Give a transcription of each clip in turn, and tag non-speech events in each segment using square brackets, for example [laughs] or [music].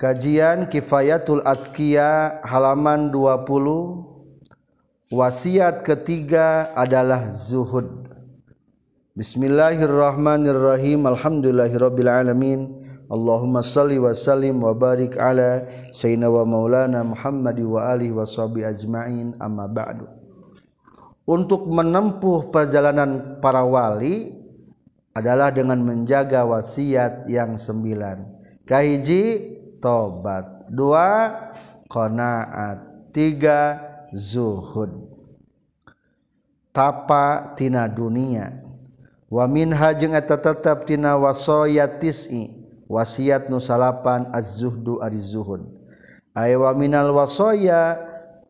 Kajian Kifayatul Azkiya halaman 20 Wasiat ketiga adalah zuhud. Bismillahirrahmanirrahim. Alhamdulillahirabbil alamin. Allahumma salli wa sallim wa barik ala sayyidina wa maulana Muhammad wa alihi wa sahbihi ajmain. Amma ba'du. Untuk menempuh perjalanan para wali adalah dengan menjaga wasiat yang sembilan. Kahiji tobat. Dua qanaat. Tiga zuhud. Tapa tina dunia. Wa minha jeung eta tetep tina wasayat tis'i. Wasiat nu salapan az-zuhdu ari zuhud. Ay wa minal wasaya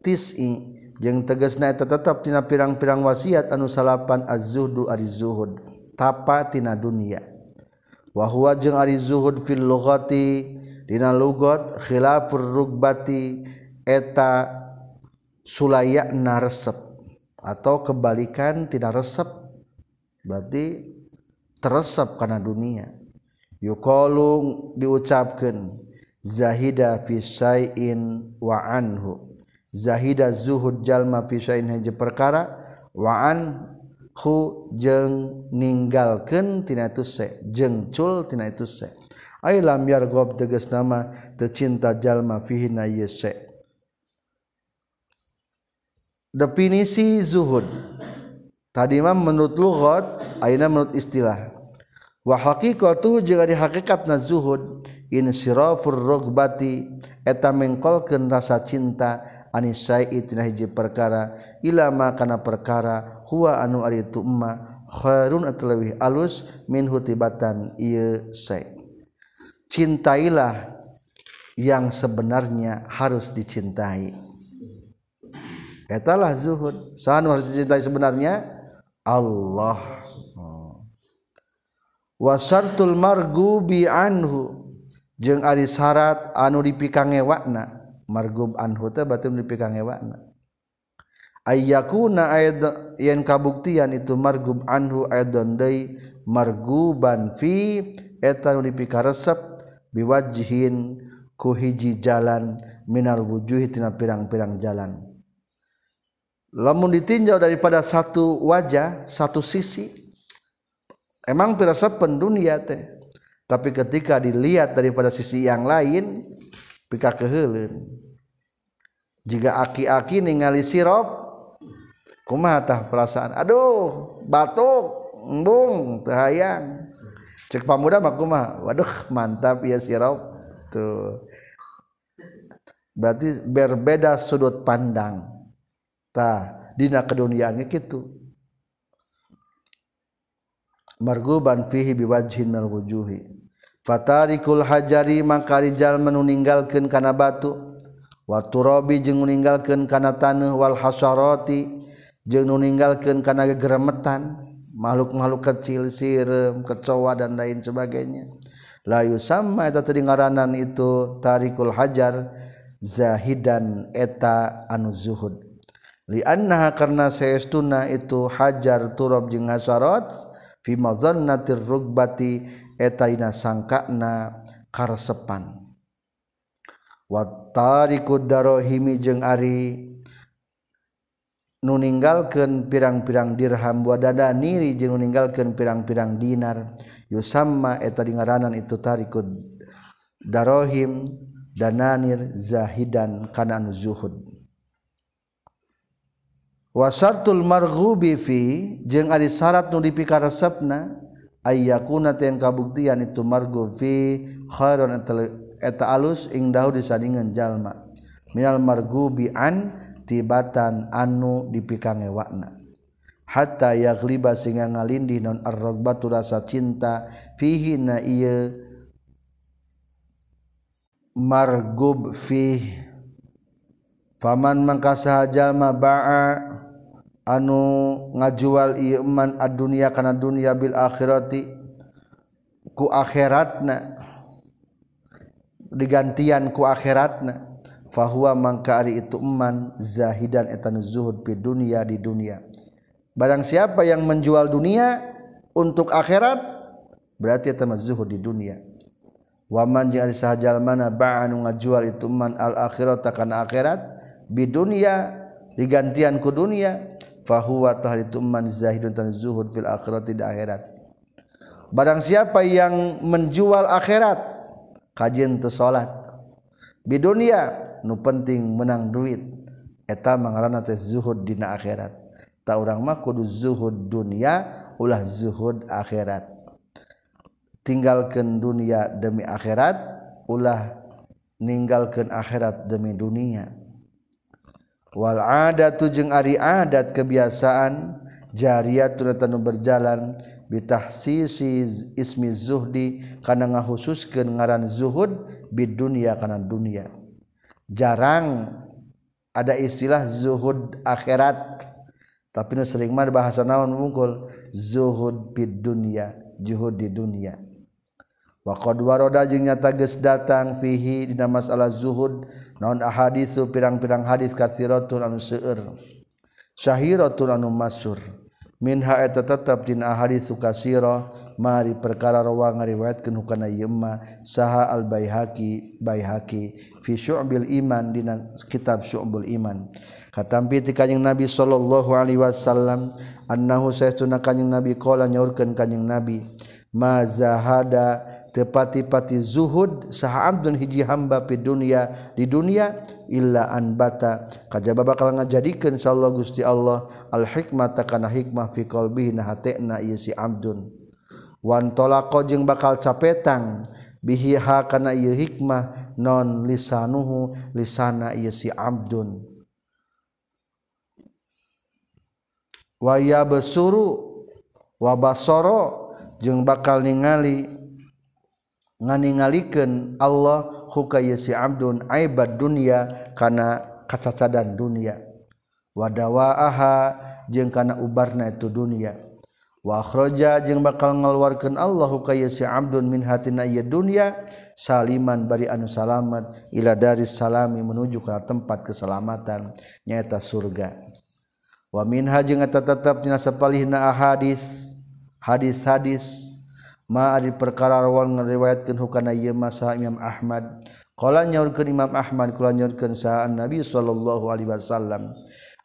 tis'i. Jeung tegasna eta tetep tina pirang-pirang wasiat anu salapan az-zuhdu ari zuhud. Tapa tina dunia. Wa huwa jeung ari zuhud fil lughati Dina lugot khilafur rugbati eta sulayakna resep. Atau kebalikan tidak resep. Berarti teresep karena dunia. Yuqalu diucapkan zahida fi syai'in wa anhu. Zahida zuhud jalma fi syai'in haji perkara wa anhu jeung ninggalkeun tina itu se jeung cul tina itu se. ay lam yargob teges nama tercinta jalma fihina yese definisi zuhud. Tadi mah menurut lughat aina menurut istilah. Wa haqiqatu jeung ari hakikatna zuhud insirafur rugbati eta mengkolkeun rasa cinta anis anisai tina hiji perkara ila ma kana perkara huwa anu ari tu emma khairun atlawih alus min hutibatan ieu sai cintailah yang sebenarnya harus dicintai. Etalah zuhud sahan harus dicintai sebenarnya? Allah. Oh. wasartul margubi anhu. Jeung ari syarat anu dipikange wakna margub anhu teh berarti dipikange wakna ayyakuna ayat yang kabuktian itu margub anhu aydan deui marguban fi. Eta dipikaresep biwajihin kuhiji jalan minal wujuhi tina pirang-pirang jalan. Lamun ditinjau daripada satu wajah satu sisi emang pirasa pendunia teh. Tapi ketika dilihat daripada sisi yang lain pika keheulin jika aki-aki ningali sirop kumaha tah perasaan? Aduh batuk embung teu hayang cek pamuda mah kumaha? Waduh mantap ya sirop tuh. Berarti berbeda sudut pandang. Tah dina keduniaan gitu marguban fihi biwajhin minal wujuhi. Fatarikul hajari mangkarijal manu ninggalkeun kana batu. Wa turabi jeung ninggalkeun kana taneuh. Wal hasarati jeung nu ninggalkeun kana gegeremetan. makhluk-makhluk kecil sirem kecoa dan lain sebagainya. Layu sama eta tadi ngaranan itu tarikul hajar zahidan eta anu zuhud. Li liannaha karena saestuna itu hajar turab jeung hasarat fi mazannatir rugbati eta ina sangkana karsepan wa tarikud darahimi jeung ari ninggalkan pirang-pirang dirham buat dada niri jeung meninggalkan pirang-pirang dinar. Yusama eta dingaranan itu tarikud darohim dananir zahidan kanan zuhud. Wasartul marghubi fi jeung ari syarat nu dipikaresepna ayyakuna teh kabuktian itu marghub fi khairon eta alus ing dahu disandingan jalma. Minal marghubi an tibatan anu dipikange wakna hatta yagliba singa ngalindih non arrogbatu rasa cinta fihi na iya margub fi faman mangkasa jalma ba'a anu ngajual ieu man adunya kana dunya bil akhirati ku akhiratna digantian ku akhiratna. Fahuwa mangka ari itu eman zahidan etan zuhud pi dunia di dunia. Barang siapa yang menjual dunia untuk akhirat berarti eta zuhud di dunia. Waman sahjal mana ba'an ngajual itu man al-akhirat akan akhirat bidunia digantian ku dunia. Fahuwa tahri itu man zahidun tan zuhud fil akhirat di akhirat. Barang siapa yang menjual akhirat kajian tu salat bidunia nu penting menang duit. Eta mangarana teh zuhud dina akhirat. Ta urang mah kudu zuhud dunia ulah zuhud akhirat. Tinggalkan dunia demi akhirat ulah ninggalkan akhirat demi dunia. Wal adatu jeung ari adat kebiasaan jariyatun tanu berjalan bitahsisi ismi zuhdi kana ngahususkeun ngaran zuhud bid dunya kana dunia. jarang. Ada istilah zuhud akhirat. Tapi nu sering mah bahasa naon mungkul zuhud bid dunya zuhud di dunia wa qad waroda jeung nyata geus datang fihi dina masalah zuhud naon ahaditsu pirang-pirang hadis katsiratun anu seueur syahiratun anu masyhur. minha eta tetap dina ahaditsu sukasiro mari perkara rawa ngariwayat hukana yema saha al baihaqi baihaqi fi syu'bil iman di kitab syu'bul iman. Katampi ti kanjing nabi sallallahu alaihi wasallam annahu saytuna kanjing nabi qala nyaurkeun kanjing nabi mazahada. Tepati-pati zuhud saha abdun hiji hamba pi dunia di dunia illa an bata. Kajaba bakal ngajadikeun insyaallah Gusti Allah al hikmata kana hikmah fi qalbihi na hatena ieu si abdun. Wan talaqa jeung bakal capetang bihi ha kana ieu hikmah non lisanuhu lisana ieu si abdun. Wa yabsuru wa basara jeung bakal ningali nganingalikeun Allah huka yasi abdun aibad dunya kana kacacadan dunya. Wadawaaha jeung kana ubarna itu dunia Wahroja akhraja jeung bakal ngaluarkeun Allah huka yasi abdun min hatina ieu saliman bari anu salamat ila dari salami menuju ke tempat keselamatan nyaeta surga. Wa min hajeng tetap dina sapalihna ahadits hadis-hadis ma ari perkara rawan ngariwayatkeun hukana ieu masa Imam Ahmad. Qala nyaurkeun Imam Ahmad kula nyaurkeun saan Nabi sallallahu alaihi wasallam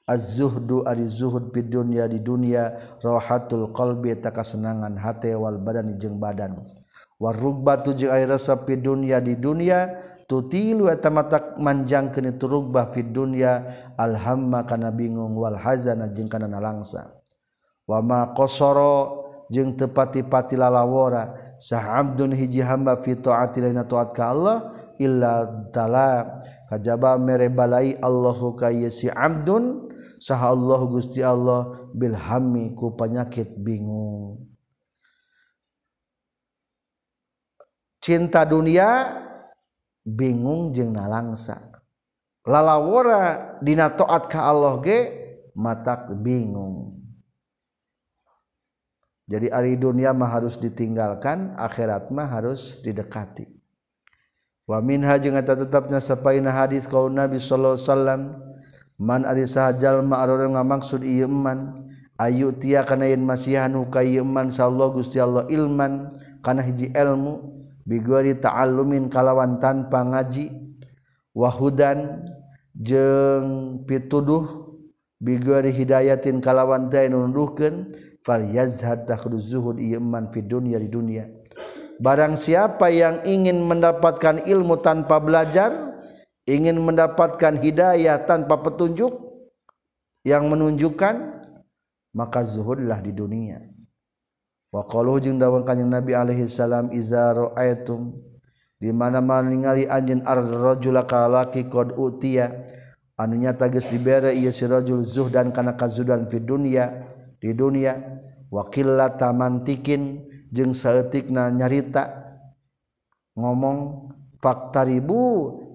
az-zuhdu ari zuhud bid dunya di dunya rahatul qalbi eta kasenangan hate wal badan jeung badan. Warugbatu jeung aya rasa fi dunya di dunya tutilu eta matak manjangkeun itu rugbah fi dunya alhamma kana bingung wal hazana jeung kana nalangsa. Wa ma qasara jeung tepati-pati lalawara sah abdun hiji hamba fi taati lain taat ka Allah illa tala kajaba mere balai Allahu ka si abdun sah Allah Gusti Allah bil hammi ku penyakit bingung cinta dunia bingung jeung nalangsa. Lalawara dina taat ka Allah ge matak bingung. jadi ari dunia mah harus ditinggalkan akhirat mah harus didekati. Wa minha jeung eta tetepna sapaina hadis kaun Nabi sallallahu alaihi wasallam man ari sahajal ma arora ngamaksud ieu man ayu tia kana yen masihan ka ieu man sallallahu Gusti Allah ilman kana hiji ilmu bigori ta'allumin kalawan tanpa ngaji. Wahudan jeung pituduh bigori hidayatin kalawan teh nuduhkeun fal yazhad takhru zuhud ieu man fi dunya di dunia. Barang siapa yang ingin mendapatkan ilmu tanpa belajar ingin mendapatkan hidayah tanpa petunjuk yang menunjukkan maka zuhudlah di dunia. Wa qalu jeung dawuh kanjeng Nabi alaihi salam iza raaitum di mana-mana ningali anjeun ar-rajula kalaki qad utiya anunya tagis dibere ieu si rajul zuhdan kana kazudan fid dunya di dunia. wakilla tamantikin jeung saeutikna nyarita. Ngomong faktaribu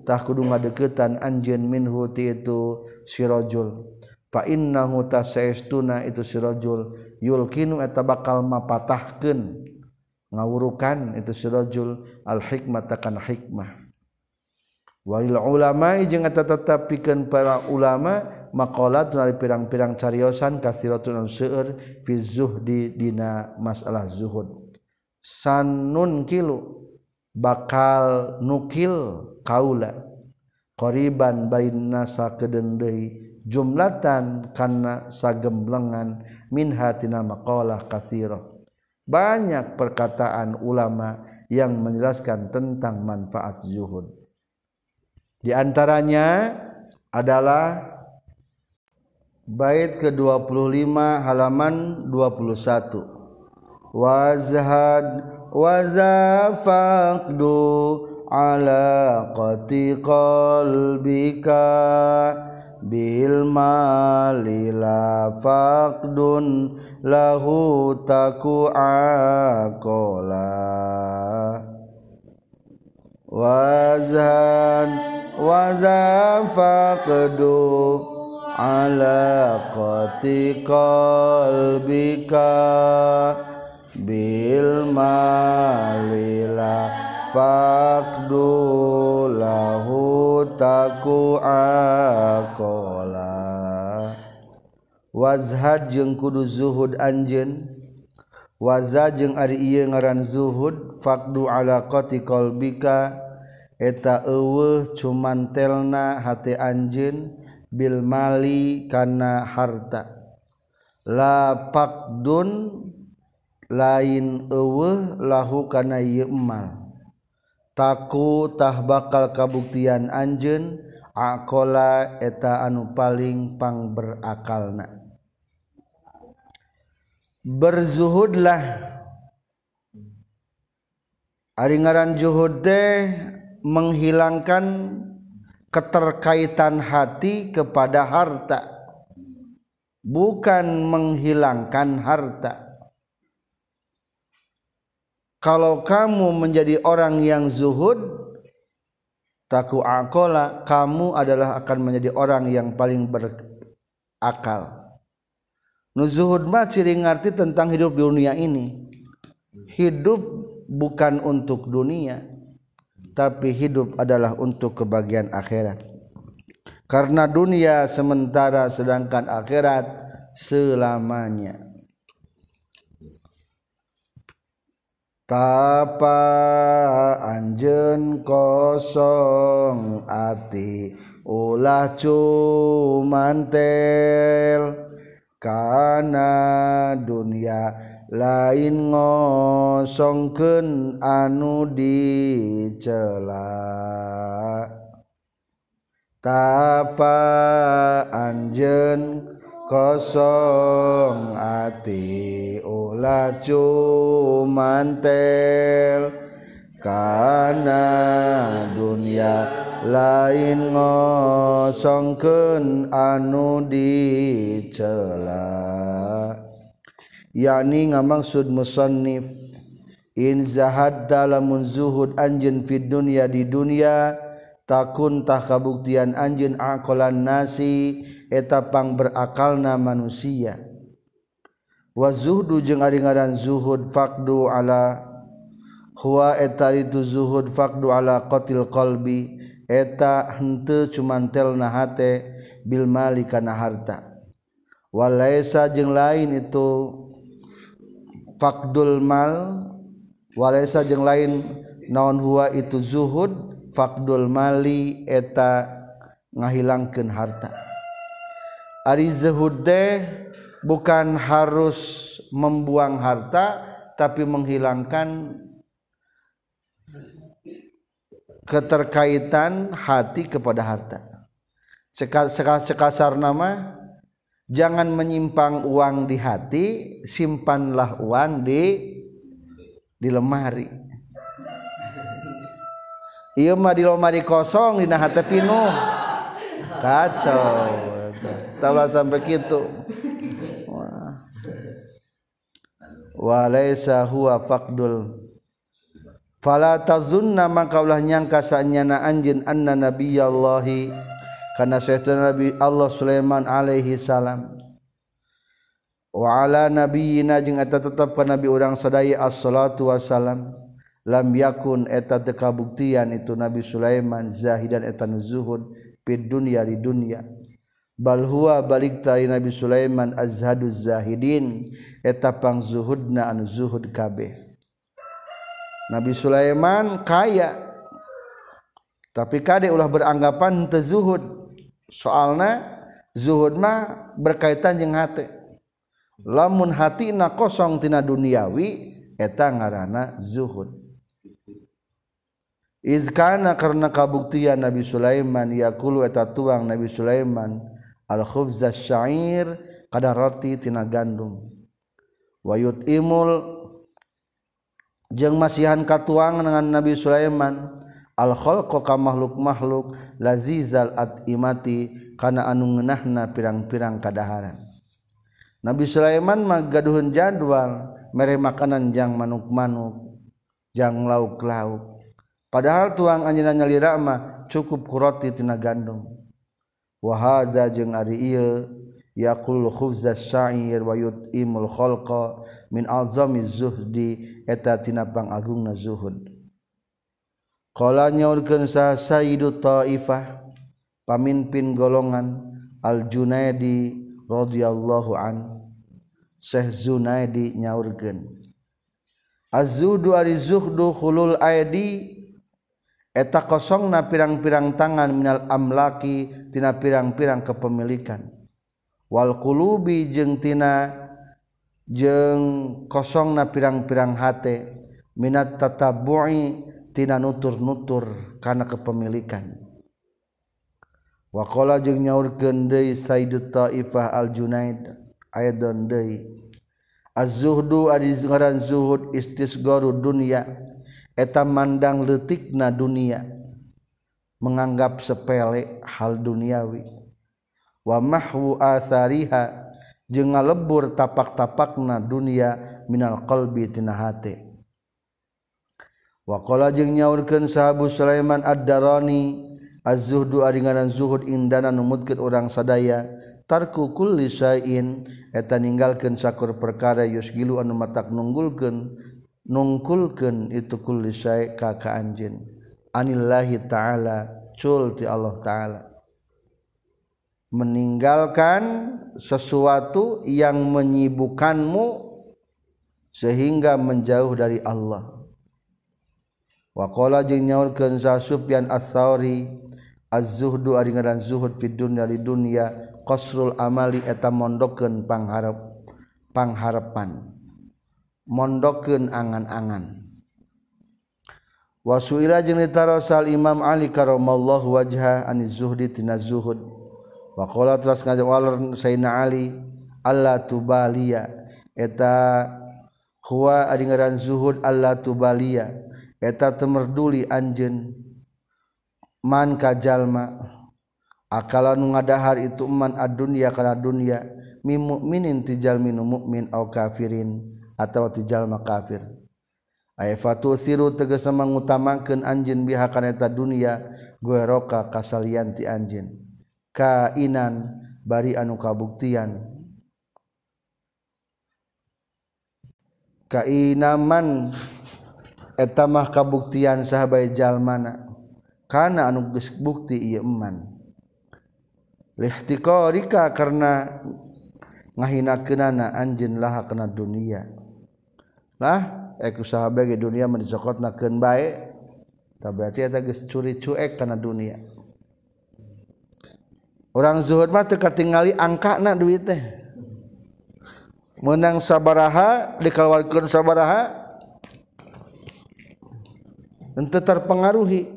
tah kudu ngadeukeutan anjeun minhu ti itu sirajul fa innahu tasaistuna itu sirajul yulkinu eta bakal mapatahkeun. Ngawurukan itu sirajul al hikmah kan hikmah. Walil ulama jeung eta tetep pikeun para ulama maqalat dari pirang-pirang cariosan kathiratun seueur fi zuhdi dina masalah zuhud. Sanun kilu bakal nukil kaula. Koriban bain nasa kedendai jumlatan karena sagemlengan min hatina maqalah kathira. Banyak perkataan ulama yang menjelaskan tentang manfaat zuhud. Di antaranya adalah bait ke-25 halaman 21 wazhad wazafaqdu ala qati qalbika bil mali la faqdun lahu taku aqala wazan wazafaqdu ala qati qalbika bil malila faqdu lahu taku aqala wazhad jeung kudu zuhud anjeun. Waza jeung ari ieu ngaran zuhud faqdu ala qati qalbika. Eta eueuh cuman telna hati anjeun. Bil Mali kana harta. Lapakdun lain eueuh lahu kana ieu emal. Taku tah bakal kabuktian anjeun akola eta anu paling berakalna berzuhudlah. Ari ngaran zuhud teh menghilangkan keterkaitan hati kepada harta bukan menghilangkan harta. Kalau kamu menjadi orang yang zuhud taku akola kamu adalah akan menjadi orang yang paling berakal. Nuzuhud mah ciri ngerti tentang hidup di dunia ini. Hidup bukan untuk dunia tapi hidup adalah untuk kebahagiaan akhirat. Karena dunia sementara sedangkan akhirat selamanya. Tapa anjen kosong ati ulah cumantel karena dunia lain ngosongken anu dicela. Tapa anjen kosong ati ulah cumantel karena dunia lain ngosongken anu dicela yakni ngamangsud musannif. In zahad lamun zuhud anjeun fid dunya di dunya takuntah kabuktian anjeun aqalan nasi eta pang berakalna manusia. Wa zuhdu jeung ari-ngaran zuhud faqdu ala huwa eta itu zuhud faqdu ala qatil qalbi eta henteu cumantelna hate bil mali kana harta. Walaisa jeung lain itu fakdul mal walaysa jeung lain naon huwa itu zuhud fakdul mali eta ngahilangkeun harta. Ari zuhud teh bukan harus membuang harta tapi menghilangkan keterkaitan hati kepada harta. Sekasar nama jangan menyimpang uang di hati simpanlah uang di di lemari. Iya mah di lemari kosong di hati pinuh. Kacau. Tahu sampai gitu. Walaysa huwa faqdul. Fala tazunna maka ulah nyangka sanyana anjeun anna nabiyallahi karena Syekhna Nabi Allah Sulaiman alaihi salam. Waala nabiyina jeung eta tetep ka nabi urang sadaya as-salatu wassalam. Lam yakun eta teu kabuktian itu Nabi Sulaiman zahidan eta nuzuhud fid dunya di dunya. Bal huwa balik tari Nabi Sulaiman azhaduz zahidin eta pangzuhudna anu zuhud kabeh. Nabi Sulaiman kaya tapi kade ulah beranggapan teu zuhud. soalnya zuhud mah berkaitan jeung hati lamun hati na kosong tina duniawi eta ngaranna zuhud. Izkana karena kabuktian Nabi Sulaiman yakulu eta tuang Nabi Sulaiman al khubza syair kada roti tina gandum. Wayut imul jeung masihan katuang dengan Nabi Sulaiman al-kholqo ka makhluk-makhluk lazizal at'imati kana anu ngeunahna pirang-pirang kadaharan. Nabi Sulaiman mah gaduhun jadwal mere makanan jang manuk-manuk jang lauk-lauk. Padahal tuang anjeunna nyalira mah cukup ku roti tina gandum. Wa hadza jeung ari ieu yaqul khubza sya'ir wa yut'imul khalqa min azami zuhdi eta tina pangagungna zuhud. Kala nyaurkeun sa Sayyidu Taifah pamimpin golongan Al Junaidi radhiyallahu an. Syekh Junaidi nyaurkeun. Az-zuhdu ari zuhdu khulul aidi eta kosongna pirang-pirang tangan minal amlaki tina pirang-pirang kepemilikan. Wal qulubi jeung tina jeung kosongna pirang-pirang hate. Minat tatabui tina nutur-nutur kana kepemilikan. Wakola jeung nyaur gendei Sayyid Taifah al Junaid ayadon deui az-zuhdu ari ngaran zuhud istisgharu dunya eta mandang leutikna dunia menganggap sepele hal duniawi. Wa mahwu athariha jeung ngalebur tapak-tapakna dunia minal qalbi tina hati. Wakola jeung nyaurkeun sahabu Sulaiman Ad-Darani az-zuhdu ari ngaran zuhud indana numutkeun urang sadaya tarku kulli sain eta ninggalkeun sakur perkara yusgilu anu matak nunggulkeun nungkulkeun itu kulli sae ka ka anjeun anillahi ta'ala cul ti Allah ta'ala. Meninggalkan sesuatu yang menyibukkanmu sehingga menjauh dari Allah. Wakola jeung nyaurkeun sa Sufyan Ats-Tsauri az-zuhdu ari ngaran zuhud fid dunya di dunya qasrul amali eta mondokeun pangharep pangharepan mondokeun angan-angan. Wasuila jeung ditarosal Imam Ali karamallahu wajha aniz zuhdi tina zuhud. Wakola qala teras ngajak walar Sayyidina Ali Allah tubaliya. Eta huwa ari ngaran zuhud Allah tubaliya. eta temerduli anjen man kajalma akala nu ngadahar itu man adunya kana dunya mi mukminin tijal minu mukmin au kafirin atau tijal kafir. Ay fatu siru tegas mangutamakeun anjeun biha kana eta dunya goeroka kasalian ti anjeun. Kainan bari anu kabuktian. Kainaman etamah kabuktian sahabat jalmana. Karena anu bukti imanlihtiqa karena ngahina kenana anjin laha kena dunialah eku sahabat dunia mencokot naken baik tak berarti ada curi cuek karena dunia. Orang zuhud mah teka tingali angka na duit teh. Menang sabaraha dikeluarkan sabaraha ente terpengaruhi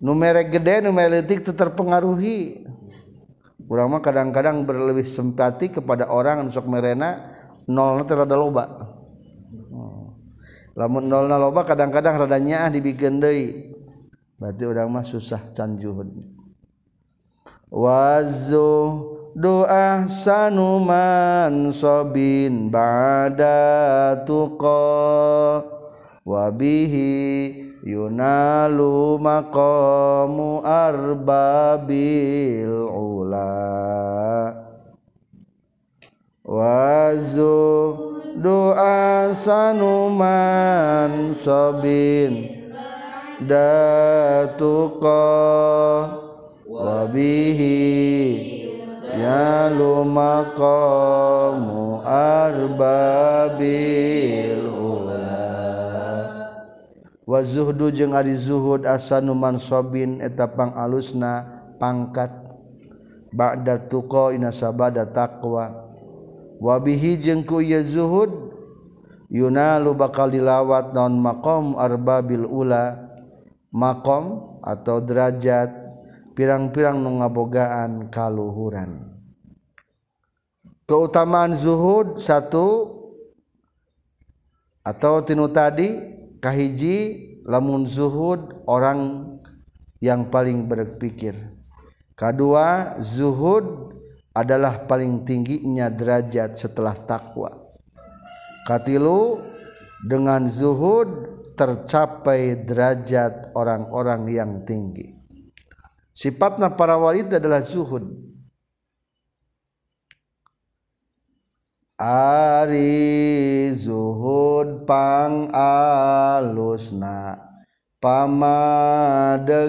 numerek gede numeritik terpengaruhi ulama kadang-kadang berlebih simpati kepada orang nusok merena nolnya terada loba. Oh. lamun nolnya loba kadang-kadang radanya dibikin deui. Berarti orang mah susah can juhud wazu doa sanuman sobin ba'da tuqa. Wabihi yunalu maqamu arbabil ula. Wazu doa sanuman sobin datuqa. Wabihi ya lumaqamu arbabil wazuhdu jeung ari zuhud asanuman sobin etapang alusna pangkat. Ba'da tuqa inasabada taqwa. Wabihi jeung ku ieu zuhud yunalu bakal dilawat non maqam arbabil ula. Maqam atau derajat pirang-pirang nu ngabogaan kaluhuran. Keutamaan zuhud satu atau tinu tadi kahiji lamun zuhud orang yang paling berpikir. Kedua zuhud adalah paling tingginya derajat setelah takwa. Katilu dengan zuhud tercapai derajat orang-orang yang tinggi. Sifatnya para wali adalah zuhud Ari zuhud pang alusna pamadegan.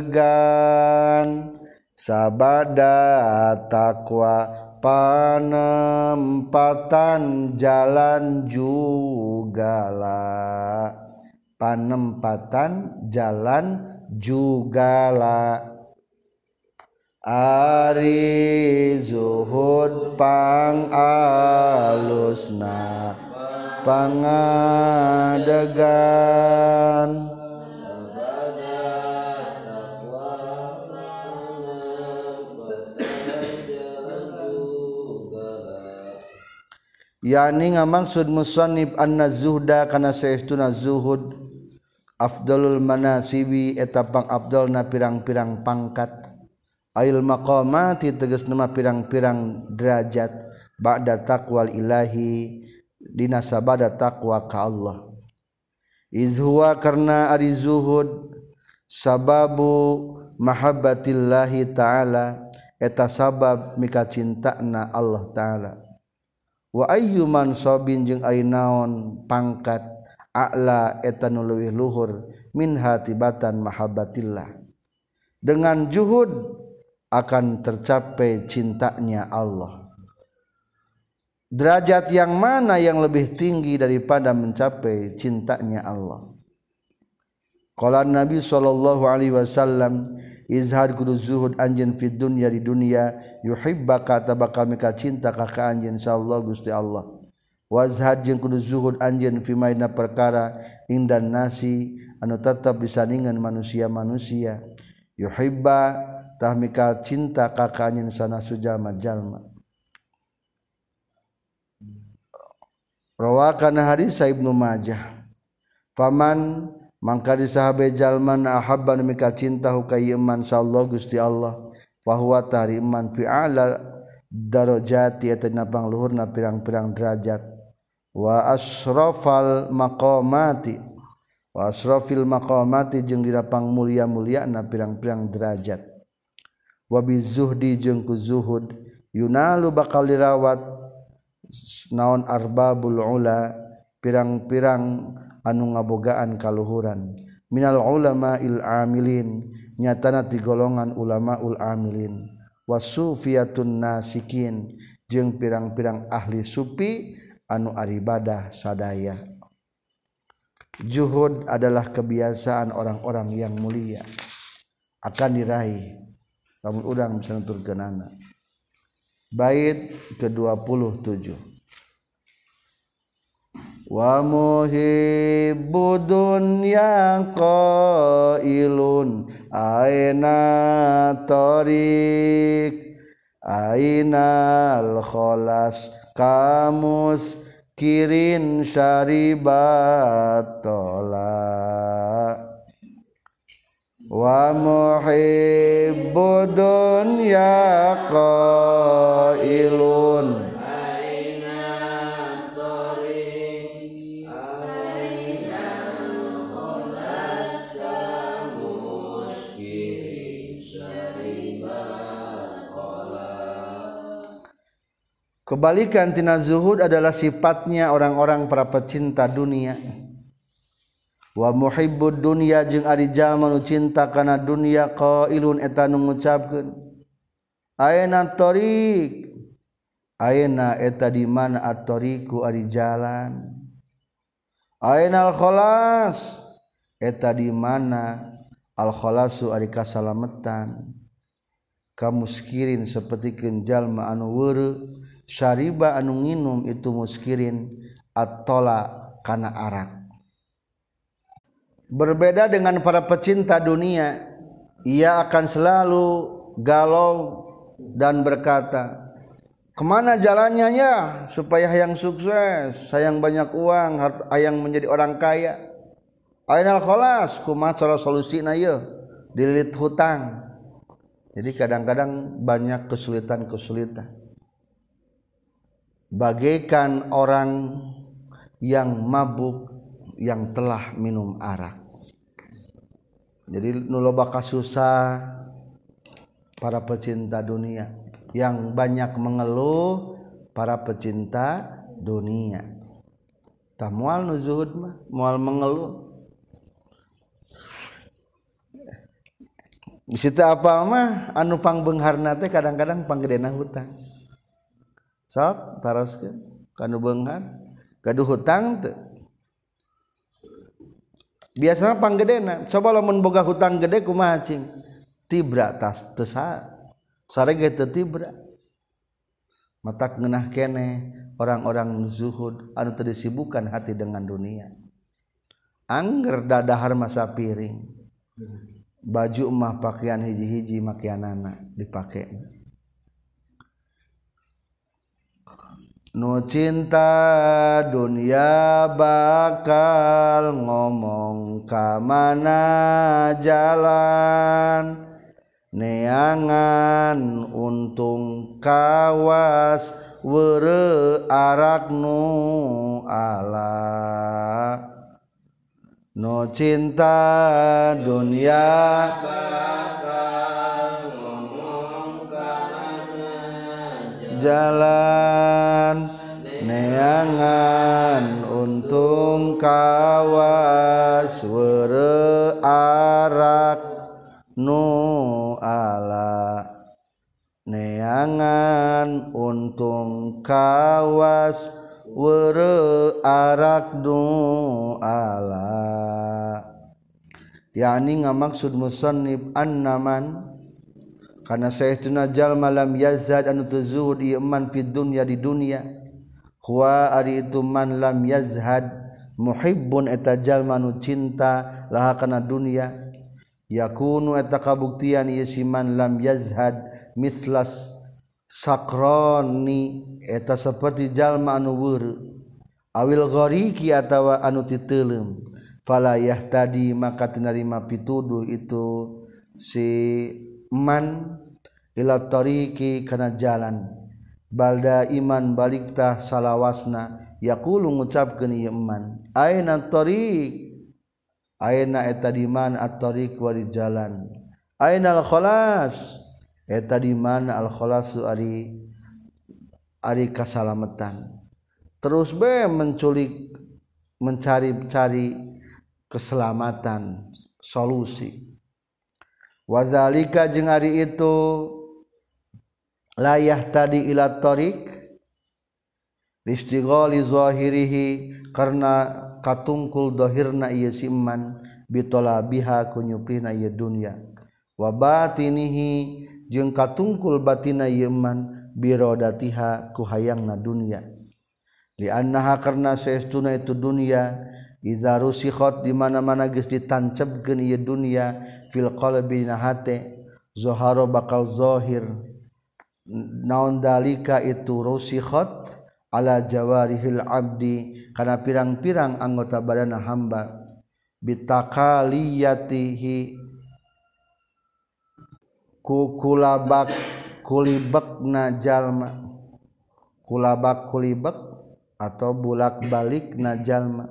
Sabada takwa panempatan jalan jugala panempatan jalan jugala Ari zuhud pang alusna pangadegan. Yani ngamaksud musannif anna zuhda kana saestuna zuhud. Afdalul manasibi eta pang afdalna pirang-pirang pangkat. Ail maqamati tegas nama pirang-pirang derajat ba'da taqwal ilahi dina sabada taqwa ka Allah. Iz huwa karna ari zuhud sababu mahabbatillahi ta'ala eta sabab mika cintana Allah ta'ala. Wa ayyu mansabin jeung ari naon pangkat a'la eta nu leuwih luhur min hatibatan mahabbatillah. Dengan juhud akan tercapai cintanya Allah. Derajat yang mana yang lebih tinggi daripada mencapai cintanya Allah? Qala Nabi sallallahu alaihi wasallam izhar kudu zuhud anjeun fid dunya di dunia yuhibbaka tabakal mika cinta ka ka anjeun insyaallah Gusti Allah. Wazhad jeung kudu zuhud anjeun fi maina perkara indan nasi anu tetap disandingan manusia-manusia. Yuhibba mika cinta kakanyin sana sujallma-jallma Rowakan hari Saibnu Majah. Faman mangka di sahabat jalman ahabban mika cinta hukaiman sallallahu Gusti Allah fahuwa tariman fi'ala darajati eta napang luhurna pirang-pirang derajat. Wa asrafal maqamati wa asrafil maqamati jeung dirapang mulia-mulia na pirang-pirang derajat wabi zuhdi jengku zuhud. Yunalu bakal dirawat naon arbabul ula pirang-pirang anu ngabogaan kaluhuran. Minal ulama il amilin nyatana ti golongan ulama ul amilin. Wasufiyatun nasikin jeung pirang-pirang ahli supi anu aribadah sadaya. Juhud adalah kebiasaan orang-orang yang mulia. Akan diraih lamun urang bisa nuturkeunana bait ke-27. Wa muhibbudun yang qailun aina tariq aina al kholas kamus kirin syaribat tolak. Wa muhibbudun ya qailun. Kebalikan tina zuhud adalah sifatnya orang-orang para pecinta dunia wa muhibbud dunya jeung ari jalma nu cinta kana dunya qailun eta nu ngucapkeun ayeuna tariq ayeuna eta di mana at-tariqu ari jalan. Ayeuna al-khalas? Eta di mana al-khalasu ari kasalametan kamu muskirin seperti jalma anu weureu syariba anu nginum itu muskirin at-tola kana arak. Berbeda dengan para pecinta dunia ia akan selalu galau dan berkata ke mana jalannya ya supaya yang sukses sayang banyak uang ayang menjadi orang kaya? Ainal kholas kumaha cara solusina ye dilit hutang. Jadi kadang-kadang banyak kesulitan-kesulitan. Bagaikan orang yang mabuk yang telah minum arak jadi nuloba kasusah para pecinta dunia. Yang banyak mengeluh para pecinta dunia. Tak mual nuzuhud mah mual mengeluh. Bisita apa mah anu pangbeungharna teh kadang-kadang panggedena hutang. Sok taroskeun kanu beunghar gaduh hutang teu biasanya panggedena coba lo boga hutang gede kumaha cing tibra tas tesa sarege teu tibra. Matak ngeunah kene orang-orang zuhud anu teu disibukkan hati dengan dunia. Angger dadahar masa piring. Baju emah pakaian hiji-hiji makianana dipake nu cinta dunia bakal ngomong ka mana jalan. Neangan untung kawas were arak nu ala. Nu cinta dunia bakal jalan neangan untung kawas were arak nu ala. Neangan untung kawas were arak nu ala. Yani ngamaksud musannif annaman karena saya tunajal malam yazad anu tuzuhud iman fi dunya di dunia. Huwa ari itu man lam yazhad muhibbun eta jalma nu cinta laha kana dunya yakunu eta kabuktian ieu si man lam yazhad mislas sakroni eta seperti jalma anu weureu awil ghariki atawa anu titeuleum fala yahtadi maka tinarima pituduh itu si man ila tariqi kana jalan. Balda iman baliktah salawasna. Yaqulu ngucapkeun ieu iman. Aina tariq? Aina eta di man at-tariq wari jalan? Aina al-khalas? Eta di man al-khalasu ari ari kasalametan terus be menculik mencari-cari keselamatan solusi. Wazalika jeung ari itu layah tadi ilarik zahirihi karena katungkul dohirna dhohirna siman bitola biha kunyuplina dunia. Wabatinihi jeung katungkul batina yeman birodatiha kuhayangna dunia. Liannaha karena saestuna itu dunia iza rusikhot di mana-mana geus ditancapkeun ieu dunia fil qalbi na hate zahara bakal zohir. naon dalika itu rusikhot ala jawarihil abdi kana pirang-pirang anggota badan hamba bitakaliyatihi kukulabak kulibakna jalma. Kulabak kulibak atau bulak balik na jalma.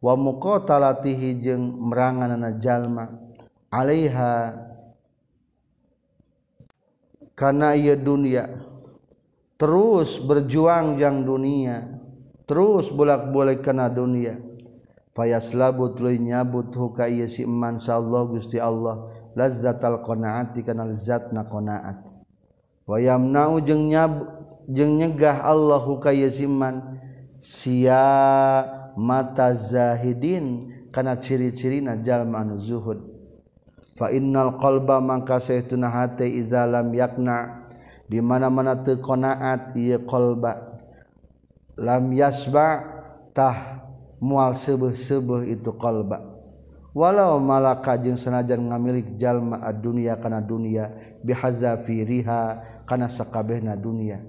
Wa muqatalatihi jeung meranganna jalma. Alaiha karena ia dunia. Terus berjuang yang dunia. Terus bolak-balik karena dunia. Payas labut tuluy nyabut huka ieu si iman Allah Gusti Allah. Lazzatal qanaati kana lazzatna qanaat. Wa yamnau jeung nyab jeung nyegah Allah huka ieu si iman sia mata zahidin kana ciri-cirina jalma anu zuhud. fa innal qalba mangka saytuna hate izalam yakna. Di mana-mana teu qanaat ieu qalba. Lam yasba tah mual seubeuh-seubeuh itu qalba. Walau malaka jeung sanajan ngamilik jalma ad-dunya kana dunya riha kana sakabehna dunya.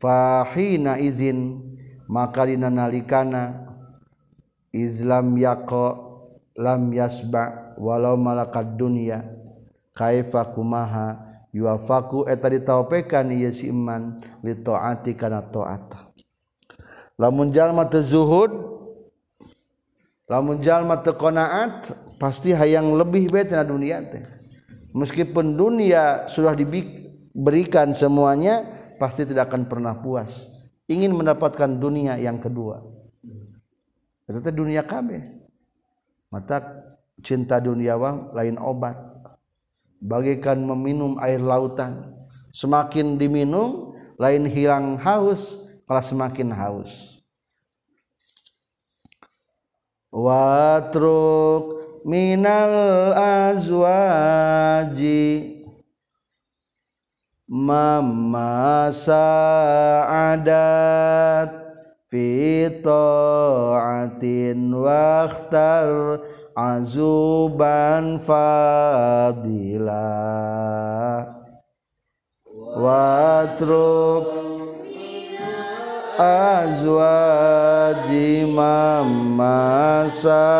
Fahina izin maka dina nalikana izlam yaqo lam yasba' walau malakat dunia kaifa kumaha yuafaku eta ditaupekan ieu si iman li taati kana taat lamun jalma teu zuhud lamun jalma teu qanaat pasti hayang lebih bae tina dunia teh. Meskipun dunia sudah diberikan semuanya pasti tidak akan pernah puas. Ingin mendapatkan dunia yang kedua. Itu dunia kabeh. Mata cinta duniawa lain obat. Bagaikan meminum air lautan. Semakin diminum lain hilang haus kalau semakin haus. Watruk minal azwaji mamma sa'adat fi ta'atin waqtar azuban fadila. Watruk azwaji mamma sa'adat.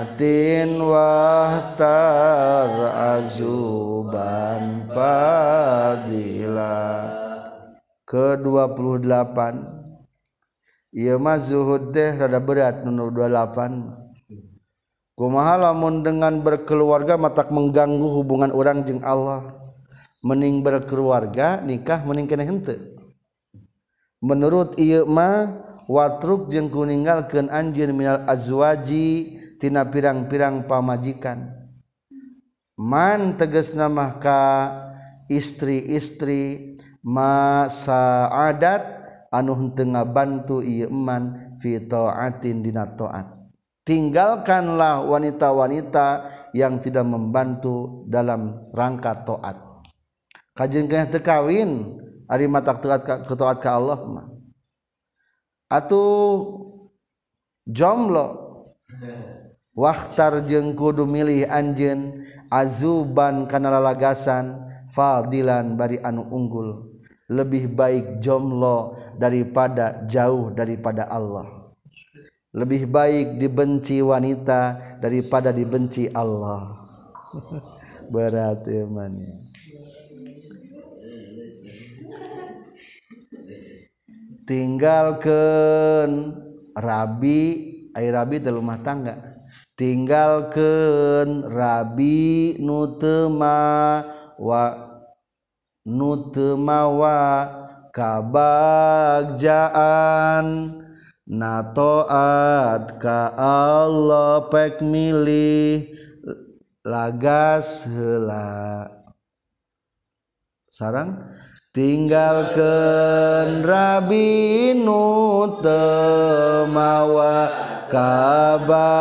Atin wahtar azuban fadila. Ke-28 Iya mah zuhud teh rada berat nomor 28 Kumaha lamun dengan berkeluarga matak mengganggu hubungan orang jeung Allah. Mening berkeluarga nikah meningkene hente menurut ieu mah watruk jeung kuninggalkeun anjeun minal azwaji tina pirang-pirang pamajikan. Man tegasna mah ka istri-istri ma saadat anu henteu ngabantu ieu man fi taatin dina taat tinggalkanlah wanita-wanita yang tidak membantu dalam rangka taat kajeng kena tekawin ari mata taat ka taat ka Allah mah. Atuh jomlo waktar jeung kudu milih anjeun azuban kana lalagasan fadilan bari anu unggul lebih baik jomlo daripada jauh daripada Allah. Lebih baik dibenci wanita daripada dibenci Allah. [laughs] Berat iman ya. tinggalkan Rabi. Air Rabi di rumah tangga. Tinggalkan Rabi nutema wa nutemawa kabagjaan. Natoat ka Allah pek milih lagas hela sarang tinggalkan Rabi nutemawa kabagjaan.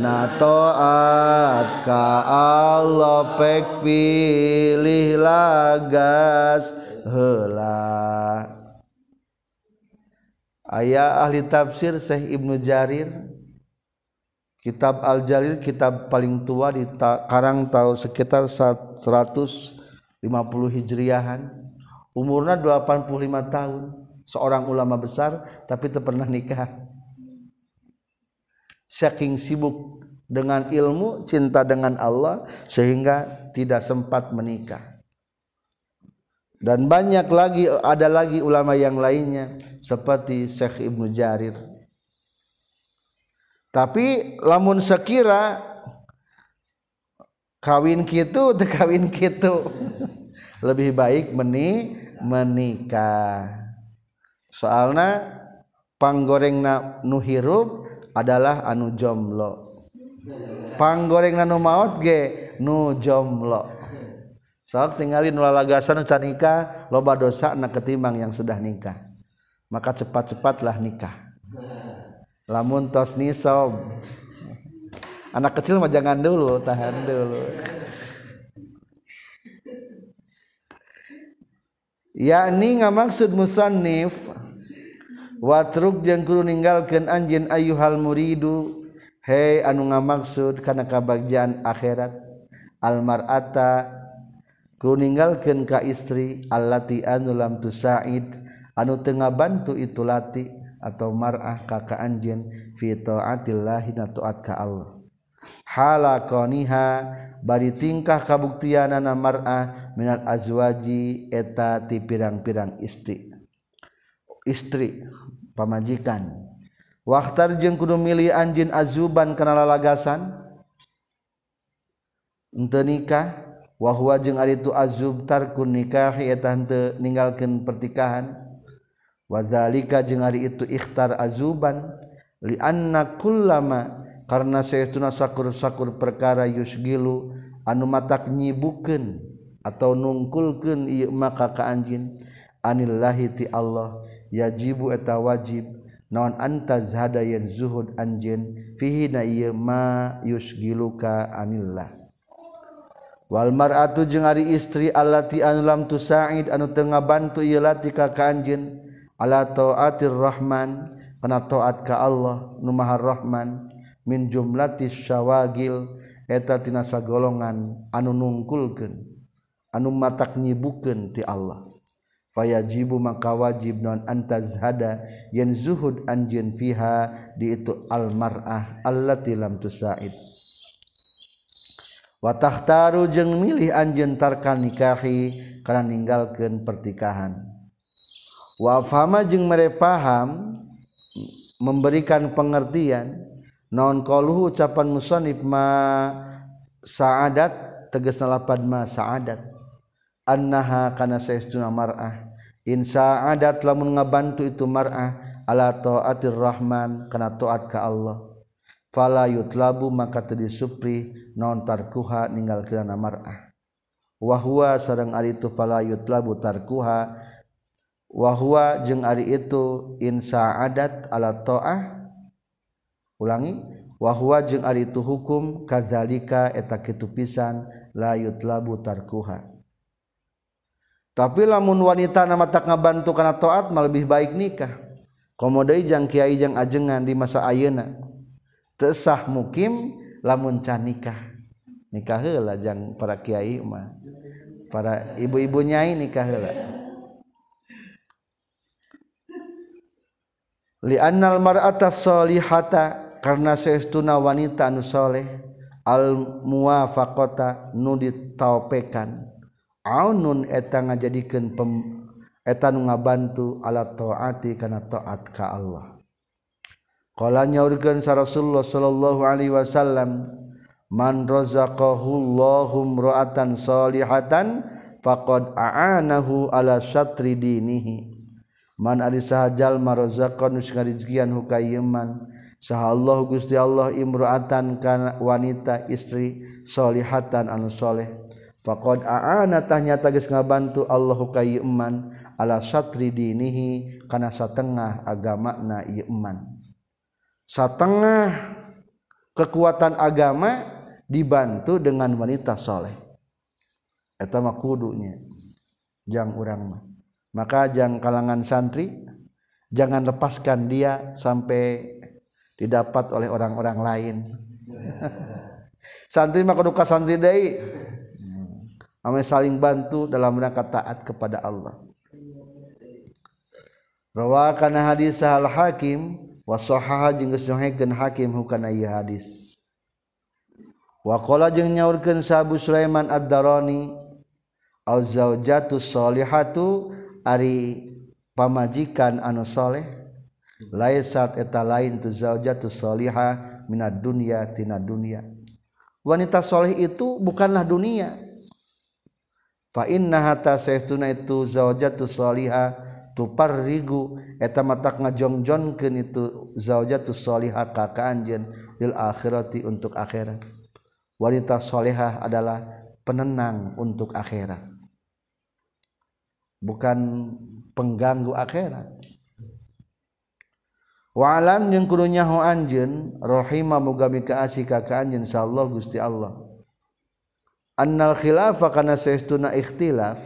Natoat ka Allah pek pilih lagas hela ayah ahli tafsir Syekh Ibnu Jarir kitab Al-Jalil kitab paling tua di karang tahun sekitar 150 Hijriahan. Umurnya 85 tahun seorang ulama besar tapi tak pernah nikah saking sibuk dengan ilmu cinta dengan Allah sehingga tidak sempat menikah. Dan banyak lagi ada lagi ulama yang lainnya seperti Syekh Ibnu Jarir. Tapi lamun sekira kawin gitu teu kawin gitu [laughs] lebih baik meni menikah. Soalna panggorengna nu hirup adalah anu jomblo. Panggorengna nu maut ge nu jomblo. Soal tinggalin lalagasan can nikah loba dosa anak ketimbang yang sudah nikah. Maka cepat-cepatlah nikah. Lamun tos nisob anak kecil mah jangan dulu tahan dulu. Yakni ngamaksud musannif watruk jeung kudu ninggalkeun anjeun ayyuhal muridu. Hei anu ngamaksud kana kabagjan akhirat. Almar'ata kudu ninggalkeun ka istri allati anu lam tusaid anu teu ngabantu itu lati atau mar'ah kakak ka anjeun. Fi taatillah na taat ka Allah. Halakoniha bari tingkah kabuktianana mar'ah minat azwaji eta ti pirang-pirang istri istri. pamajikan. Waktar jeung kudu milih anjin azuban kana lalagasan. Ente nikah wahwa jeung ari tu azub tarkun nikah eta henteu ninggalkeun pertikahan. Wazalika jeung ari itu ikhtar azuban li anna kullama karena saytuna sakur-sakur perkara yusgilu anu matak nyibukeun atau nungkulkeun ieu maka ka anjin anillahi ti Allah. yajibu eta wajib. Naon antaz hadayen zuhud anjin fihi na ieu ma yusgiluka anillah. Wal mar'atu jeung ari istri allati anu lam tusaid anu teu ngabantu ieu lati ka kanjeun ala taatir rahman kana taat ka Allah nu maha rahman. Min jumlati syawagil eta tina sagolongan anu nungkulkeun anu matak nyibukeun ti Allah. Fayajibu maka wajib non antazhada yen zuhud anjeun fiha di itu al mar'ah allati lam tusaid. Watahtaru jeung milih anjentarkan nikahi karena meninggalkan pertikahan. Wafama jeung mere paham memberikan pengertian non qaluhu ucapan musannif ma sa'adat tegas lapad ma sa'adat annaha kana saestuna mar'ah in sa'adat lamun ngabantu itu mar'ah ala taatir rahman kana taat ka Allah. Fala yutlabu maka teu disupri non tarkuha ninggal kirana mar'ah wa huwa sareng ari itu fala yutlabu tarkuha. Wa huwa jeung ari itu in sa'adat ala ta'ah. Ulangi. Wa huwa jeung ari itu hukum kazalika eta kitu pisan la yutlabu tarkuha tapi lamun wanita nama tak ngabantu kana taat mah lebih baik nikah. Komodai jang kiai jang ajengan di masa ayeuna. Tesah mukim lamun can nikah. Nikah heula jang para kiai mah. Para ibu-ibu nyai nikah heula. Li annal mar'ata sholihata karena saestuna wanita anu al muwafaqata nu ditaupekan aunun eta ngajadikeun pem eta nu ngabantu ala taati kana taat ka Allah. Qala nyaurkeun sa Rasulullah sallallahu alaihi wasallam man razaqahullahu imra'atan salihatan faqad aanahu ala syatri dinihi. Man ari sahajal marzaqan nu hukayeman saha Allah Gusti Allah imro'atan kana wanita istri salihatan anu saleh. Anusholeh faqd aantahnya tagis ngabantu Allah hukaman ala satridinihi kana satengah agama na iman setengah kekuatan agama dibantu dengan wanita soleh. Eta mah kudunya jang urang mah. Maka jang kalangan santri jangan lepaskan dia sampai didapat oleh orang-orang lain. [laughs] Santri mah kudu santri deui Ame saling bantu dalam rangka taat kepada Allah. Rawa kana hadis al Hakim wa sahaha jeung geus nyohikeun Hakim hukana ieu hadis. Wa qala jeung nyaurkeun Sabu Sulaiman Ad-Darani az-zaujatu solihatu ari pamajikan anu saleh laisat eta lain tu zaujatu solihah minad dunya tina dunya. Wanita soleh itu bukanlah dunia fa inna hatta saytuna itu zaujatus solihah parrigu eta mata ngajongjonken itu zajatusholiha ka anj lil akhiroti untuk akhirat. Wanita sholehah adalah penenang untuk akhirat. Bukan pengganggu akhirat. Walam yang kudunya ho anjeun rahima muga mika asika ka anjeun insyaallah Gusti Allah annal khilafa kana saestuna ikhtilaf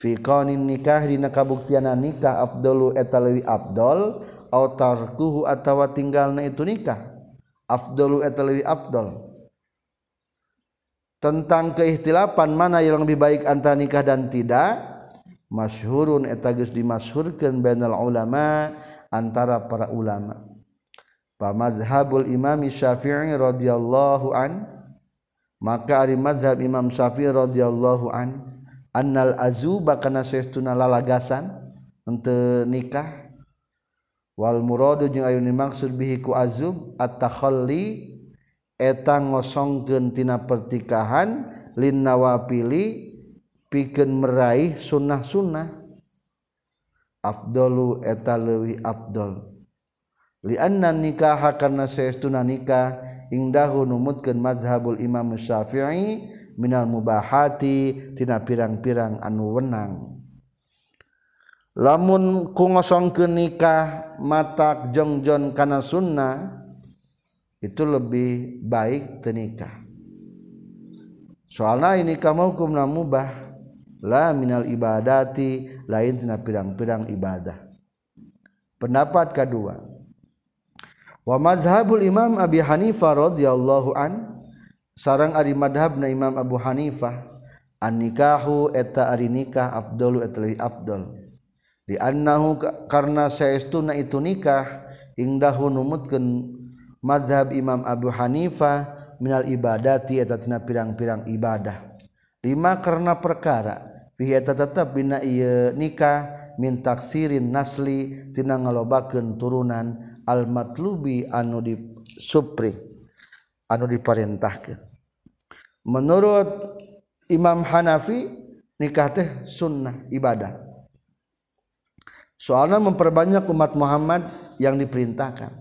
fi qaunin nikah dina kabuktianna nikah afdalu eta leuwih afdal au tarkuhu atawa tinggalna itu nikah afdalu eta leuwih afdal tentang keihtilapan mana yang lebih baik antara nikah dan tidak masyhurun eta geus dimasyhurkeun bainal ulama antara para ulama. Pamazhabul imam syafi'i radhiyallahu an maka ari mazhab imam syafi'i radhiyallahu an annal azuba kana saestuna lalagasan henteu nikah wal muradu jeung aya maksud bihi ku azub at-takhalli eta ngosongkeun tina pertikahan lin nawapili pikeun meraih sunnah-sunnah. Afdalu eta leuwih afdal. Lianna nikah karena saestuna nikah ingdahu numutkeun mazhabul Imam Syafi'i minal mubahati tina pirang-pirang anu wenang. Lamun ku ngosongkeun nikah matak jongjon kana sunnah itu lebih baik tenikah soalnya ini kamu hukumna mubah. La minal ibadati lain tina pirang-pirang ibadah. Pendapat kedua wa mazhabul Imam Abi Hanifah radhiyallahu an sarang ari madhabna Imam Abu Hanifah an nikahu eta ari nikah afdalu eta leuwih afdal. Di annahu karna saestuna itu nikah ingdahu numutkeun mazhab Imam Abu Hanifah minal ibadati eta tina pirang-pirang ibadah. Lima karena perkara fihi eta tetep bina ieu nikah min taksirin nasli tina ngalobakeun turunan almatlubi anu di Supri anu diperintahkan menurut Imam Hanafi nikah teh sunnah ibadah. Soalnya memperbanyak umat Muhammad yang diperintahkan.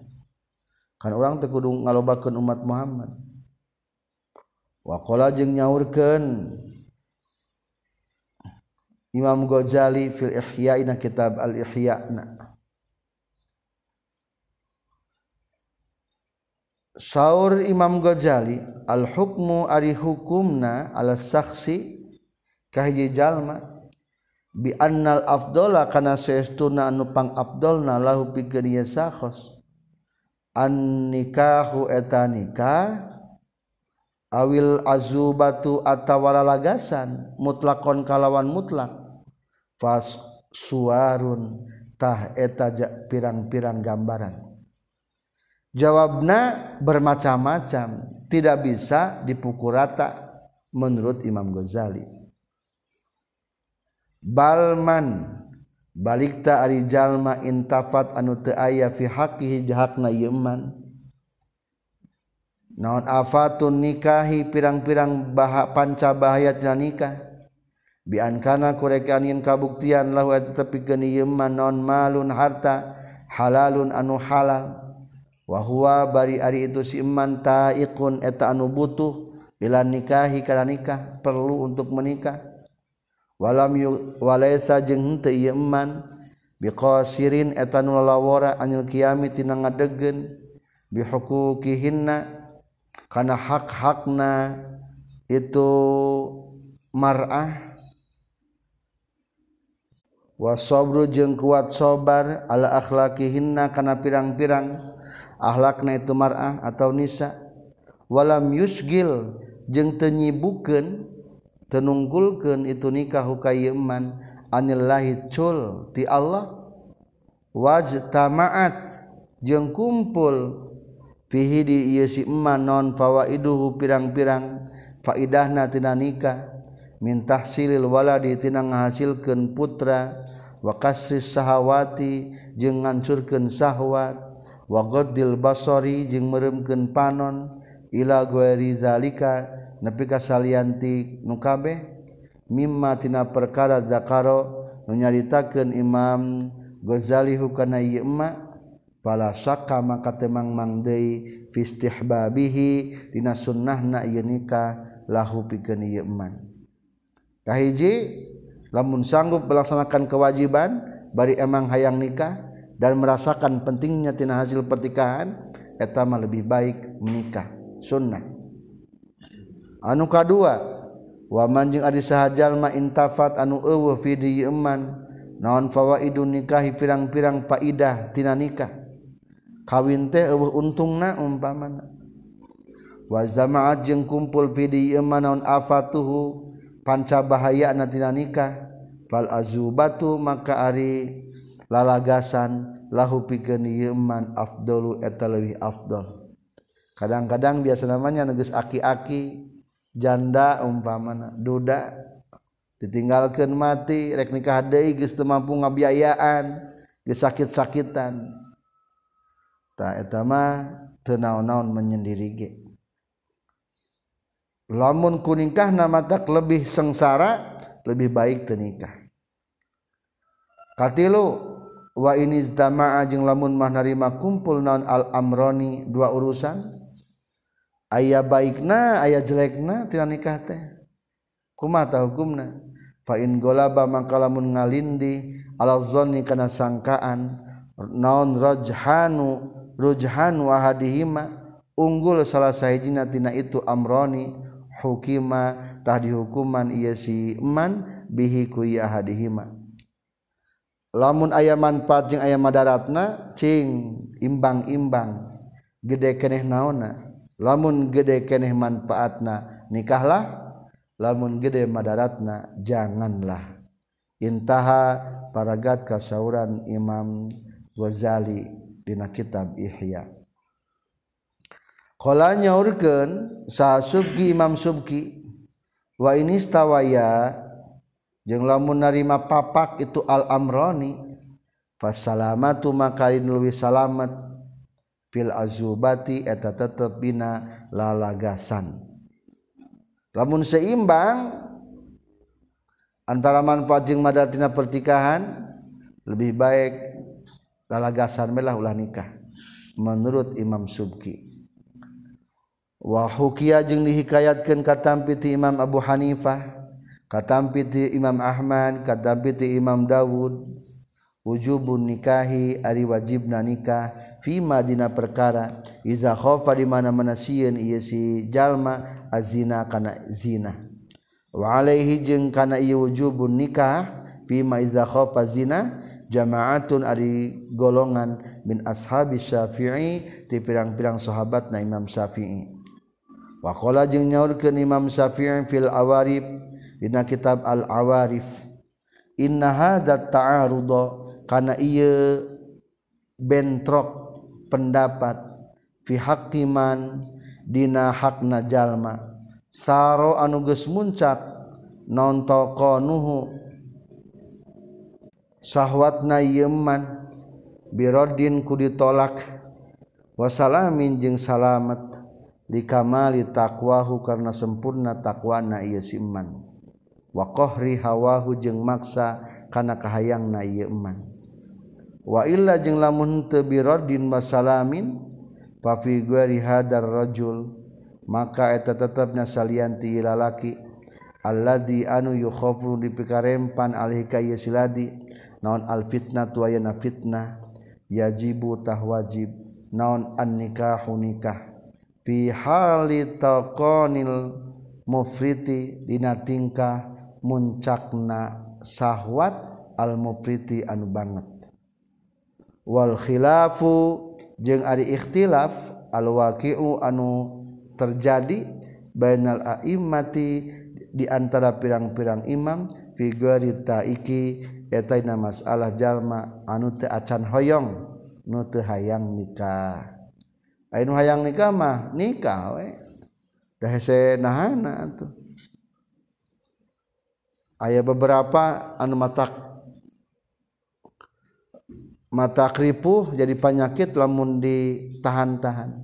Kan orang tekudung ngalobakan umat Muhammad. Wakola jeng nyaurkan Imam Ghazali fil Ihya'ina kitab al Ihya'na Saur Imam Ghazali al-hukmu ari hukumna ala saksi kahiji jalma bi annal afdala kana saestuna anu pang afdalna lahu pikeun ieu sakhos. An nikahu eta nikah awil azubatu atawa lagasan mutlakon kalawan mutlak. Fas suarun tah eta pirang-pirang gambaran. Jawabna bermacam-macam tidak bisa dipukul rata menurut Imam Ghazali. Balman balikta ari jalma intafat anu teu aya fi haqqihi jahakna yeman naon afatun nikahi pirang-pirang bah panca bahayat nikah? Biankana kurekan kabuktian lahu tetapi geniman non malun harta halalun anu halal wahwa bari ari itu siman taikun eta anu butuh bila nikahi karena nikah perlu untuk menikah. Walam yu walaisa jeung henteu ieu iman biqasirin eta nu lawara anil kiami tina ngadegen bihuquqihinna kana hak-hakna itu mar'ah. Wa sabru jeung kuat sobar ala akhlaqihinna kana pirang-pirang. akhlakna itu mar'ah atau nisa. Walam yusgil jeung teu nyibukeun teu nunggulkeun itu nikah ka iman anillahi cul ti Allah. Wajtama'at jeung kumpul. Fihi di ieu si iman non fawaiduhu pirang-pirang. Faidahna tina nikah. Min tahsilil waladi tina ngahasilkeun putra. Wa kasris sahawati jeung ngancurkeun sahwat. wagoddil basori jeung meremken panon ila guerizalika nepi kasalianti nukabeh mimma tina perkara zakaro nunyaritakeun Imam Ghazali hukana ieu emma pala syakka maka temang mangdei fi istihbabihi dina sunnahna ieu nikah lahu pikeun ieu man kahiji lamun sanggup melaksanakan kewajiban bari emang hayang nikah dan merasakan pentingnya tina hasil pernikahan etama lebih baik menikah. Sunnah. Anu kedua wamanjing adi sahajalma intafat anu eueuh fi iman naon fawaidun nikahi pirang-pirang faidah tina nikah. Kawin teh eueuh untungna umpamana. Wazdama'at jeung kumpul fi iman naon afatuhu panca bahaya na tina nikah. Fal azubatu maka ari lalagasan lahu pikeun iman afdalu eta leuwih afdal kadang-kadang biasa namanya negus aki-aki janda umpamana duda ditinggalkan mati rek nikah deui geus teu mampu ngabiayaan geus sakit-sakitan. Ta eta mah teu naon-naon menyendiri ge lamun kunikah nama tak lebih sengsara lebih baik teu nikah. Katilu wa ini tamaa jeung lamun mah narima kumpul naon al amroni dua urusan aya baikna aya jelekna tina nikah teh. Kumaha hukumna? Fa in golaba mangka lamun ngalindi ala zonni kana sangkaan naon rajhanu rujhan wa hadihima unggul salah sahijina tina itu amroni hukima tah dihukuman ieu si man bihi ku hadihima lamun aya manfaat jeung aya madaratna cing imbang-imbang. Gede keneh naona lamun gede keneh manfaatna nikahlah. Lamun gede madaratna janganlah. Intaha paragat kasauran Imam Ghazali dina kitab Ihya. Kala nyaurkeun sa Subki Imam Subki wa ini stawaya jeung lamun narima papak itu al amroni fasalamatu makain luwi salamat fil azubati eta tetep bina lalagasan. Lamun seimbang antara manfaat jeung madatina pertikahan lebih baik lalagasan melah ulah nikah menurut Imam Subki. Wa hukiya jeung dihikayatkeun katampi ti Imam Abu Hanifah katampiti Imam Ahmad katampiti Imam Dawud wujubun nikahi ari wajibna nikah fima dina perkara. Iza khofa di mana-mana sieun ieu si jalma azina kana zina. Wa alaihi jeung kana ieu wujubun nikah fima iza khofa zina jama'atun ari golongan min ashabi syafi'i ti pirang-pirang sahabatna Imam Syafi'i. Wa qala jeung nyaurkeun Imam Syafi'i fil awarib dina kitab al awarif inna hadza ta'arudha karena ia bentrok pendapat. Fi hakiman dina hakna jalma. Saro anu geus muncak. Non nuhu. Sahwatna yeman birodin ku ditolak. Wasalamin jeung salamet. Likamali takwahu karena sempurna takwana ieu si waohri hawahu jeung maksa kana kahayang na wa wailla jeung lamun tebirodin masalamin pafi gueri hadarrajul maka eta tetapnya salianti lalaki alladzi anu yukhafu dipikarempan alih ka siladi naon al fitnah tu ayana fitnah yajibu tah wajib naon an nikahu nikah. Fi hali taqanil mufriti dina tingkah muncakna syahwat almupriti anu banget. Wal khilafu jeung ari ikhtilaf alwaqi'u anu terjadi bainal a'immati di antara pirang-pirang imam fi taiki eta masalah jalma anu teu acan hoyong nu teu hayang nikah. Anu hayang nikah mah nikah we. Da hese nahana atuh aya beberapa anu matak mata kripuh jadi penyakit lamun ditahan-tahan.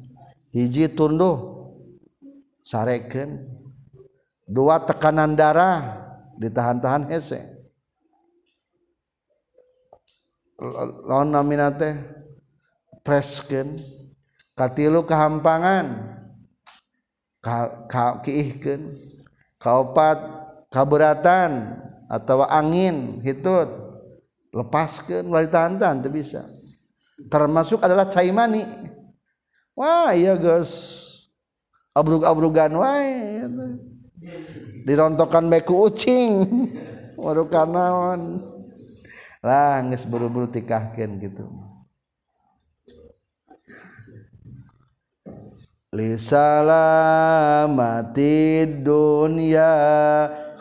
Hiji tunduh sareken. Dua tekanan darah ditahan-tahan hese. Lawan namina teh preskeun katilu kehampangan ka, ka kaupat kaberatan atau angin hitut. Lepaskan tahan-tahan itu bisa. Termasuk adalah caimani wah iya guys abrug-abrugan wae dirontokan beku ucing. [laughs] Waduh kanaon. Lah geus buru-buru tikahkeun gitu. Li salamati dunya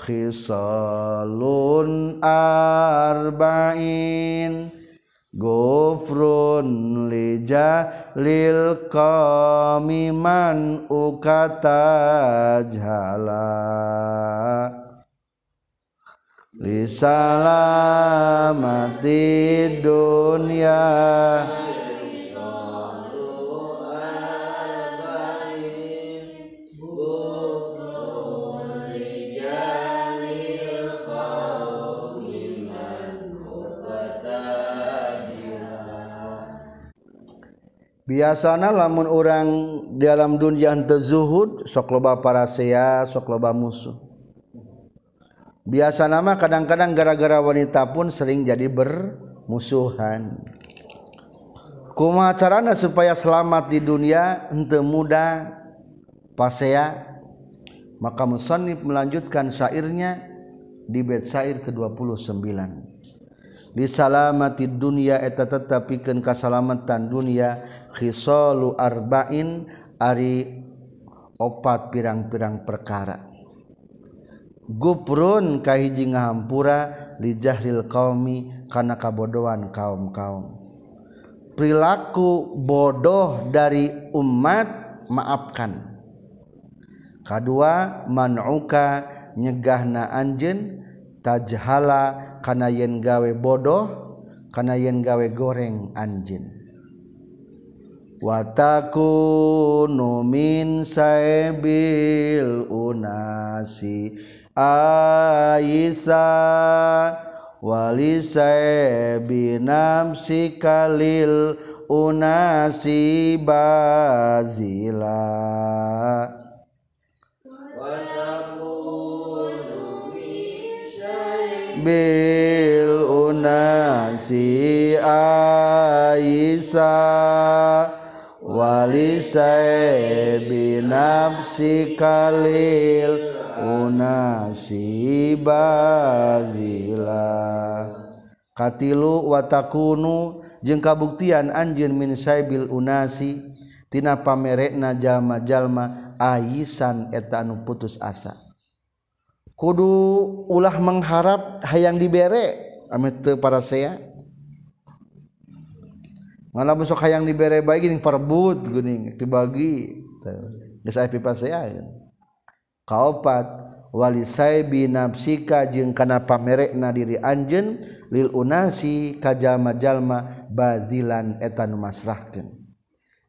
khisalun arba'in gofrun lija lil qamiman ukata jala biasanya lamun orang di dalam dunia zuhud sok loba parasea sok loba musuh. Biasa nama kadang-kadang gara-gara wanita pun sering jadi bermusuhan. Kuma carana supaya selamat di dunia ente muda pasea? Maka musannif melanjutkan syairnya di bait syair ke-29. Disalamati dunia eta tetapikan keselamatan dunia khisalu arba'in ari opat pirang-pirang perkara. Guprun kahiji ngahampura li jahlil qaumi kana kabodohan kaum-kaum. Perilaku bodoh dari umat maafkan. Kedua man'uka nyegahna anjeun tajhala kana yen gawe bodoh kana yen gawe goreng anjeun. Watakunu min saibil unasi Aisa wali saibi nafsi kalil unasi bazila. Bil unasi Aisa walisai binafsi kalil unasi bazila katilu watakunu jeung kabuktian anjeun min saibil unasi tina pamerekna jalma-jalma aisan eta anu putus asa. Kudu ulah mengharap hayang dibere amit para saya malah besok hayang dibere baik gini perbut gini dibagi. Geus aya pipasean kaopat walisai binapsika jeung kana pamerekna diri anjeun lil unasi ka jalma-jalma bazilan eta nu masrahkeun.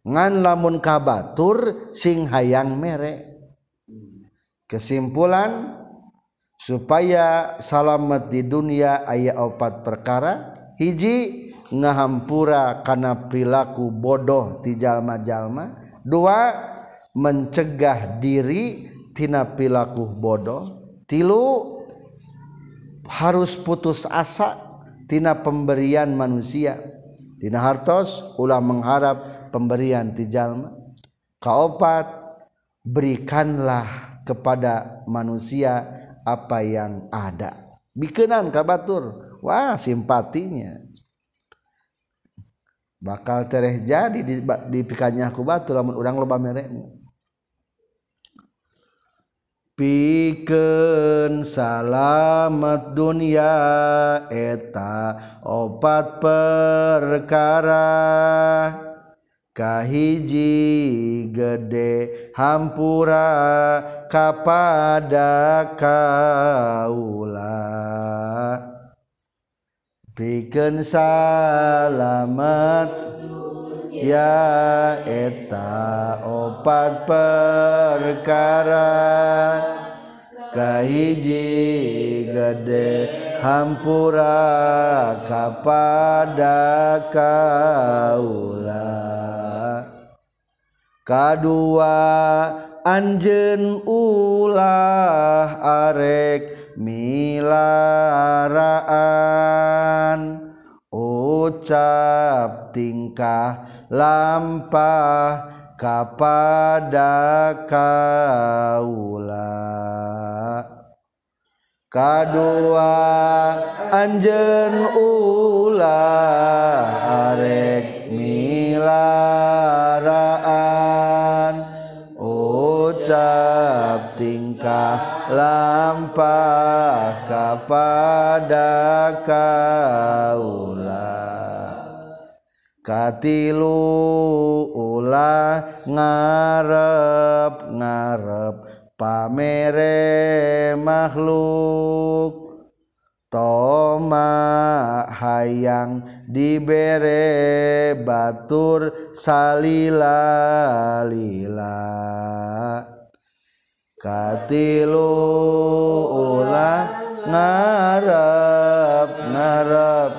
Ngan lamun kabatur sing hayang mere. Kesimpulan supaya salamet di dunia aya opat perkara. Hiji ngahampura karena perilaku bodoh di jalma-jalma. Dua mencegah diri tina perilaku bodoh. Tilu harus putus asa tina pemberian manusia. Tina hartos ulah mengharap pemberian ti jalma. Kaopat berikanlah kepada manusia apa yang ada. Bikenan kabatur. Wah simpatinya bakal tereh jadi di, di pikannya aku batu lamun urang loba mereknya pikeun salamet dunia eta opat perkara. Kahiji gede hampura kepada kaula bikin salamet ya eta opat perkara. Kahiji gede hampura kepada kaula. Kedua Anjen ulah arek milaraan ucap tingkah lampah kepada kaula. Kedua anjen ulah arek milaraan ucap tingkah lampah kepada kaula katilu ulah ngarep ngarep pamere makhluk. Toma hayang dibere batur salila lila katilu ulah ngarep ngarep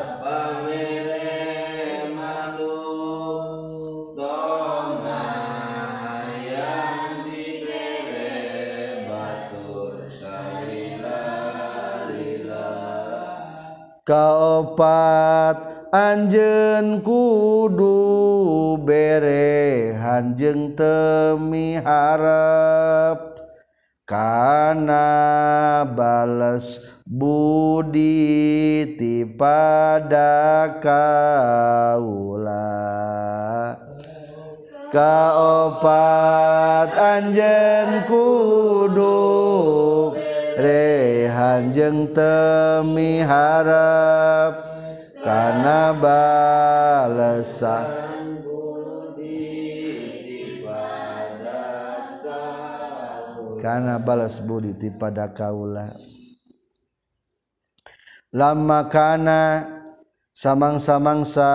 kaopat anjen kudu bere hanjeng temi harap kana bales budi ti pada kaula. Kaopat anjen kudu rehanjeng temi harap. Karena balesan karena balas budi ti pada kaula lama kana samang-samangsa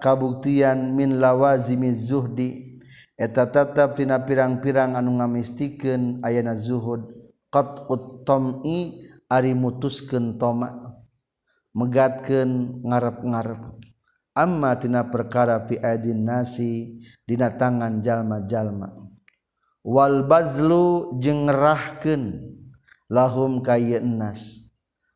kabuktian min lawazimi zuhdi eta tetap tina pirang-pirang anu ngamistikeun ayana zuhud. Qat'ut tam'i ari mutuskeun toma megatkeun ngarep-ngarep. Amma tina perkara fi aidin nasi dina tangan jalma-jalma. Walbazlu jengrahken lahum kayenas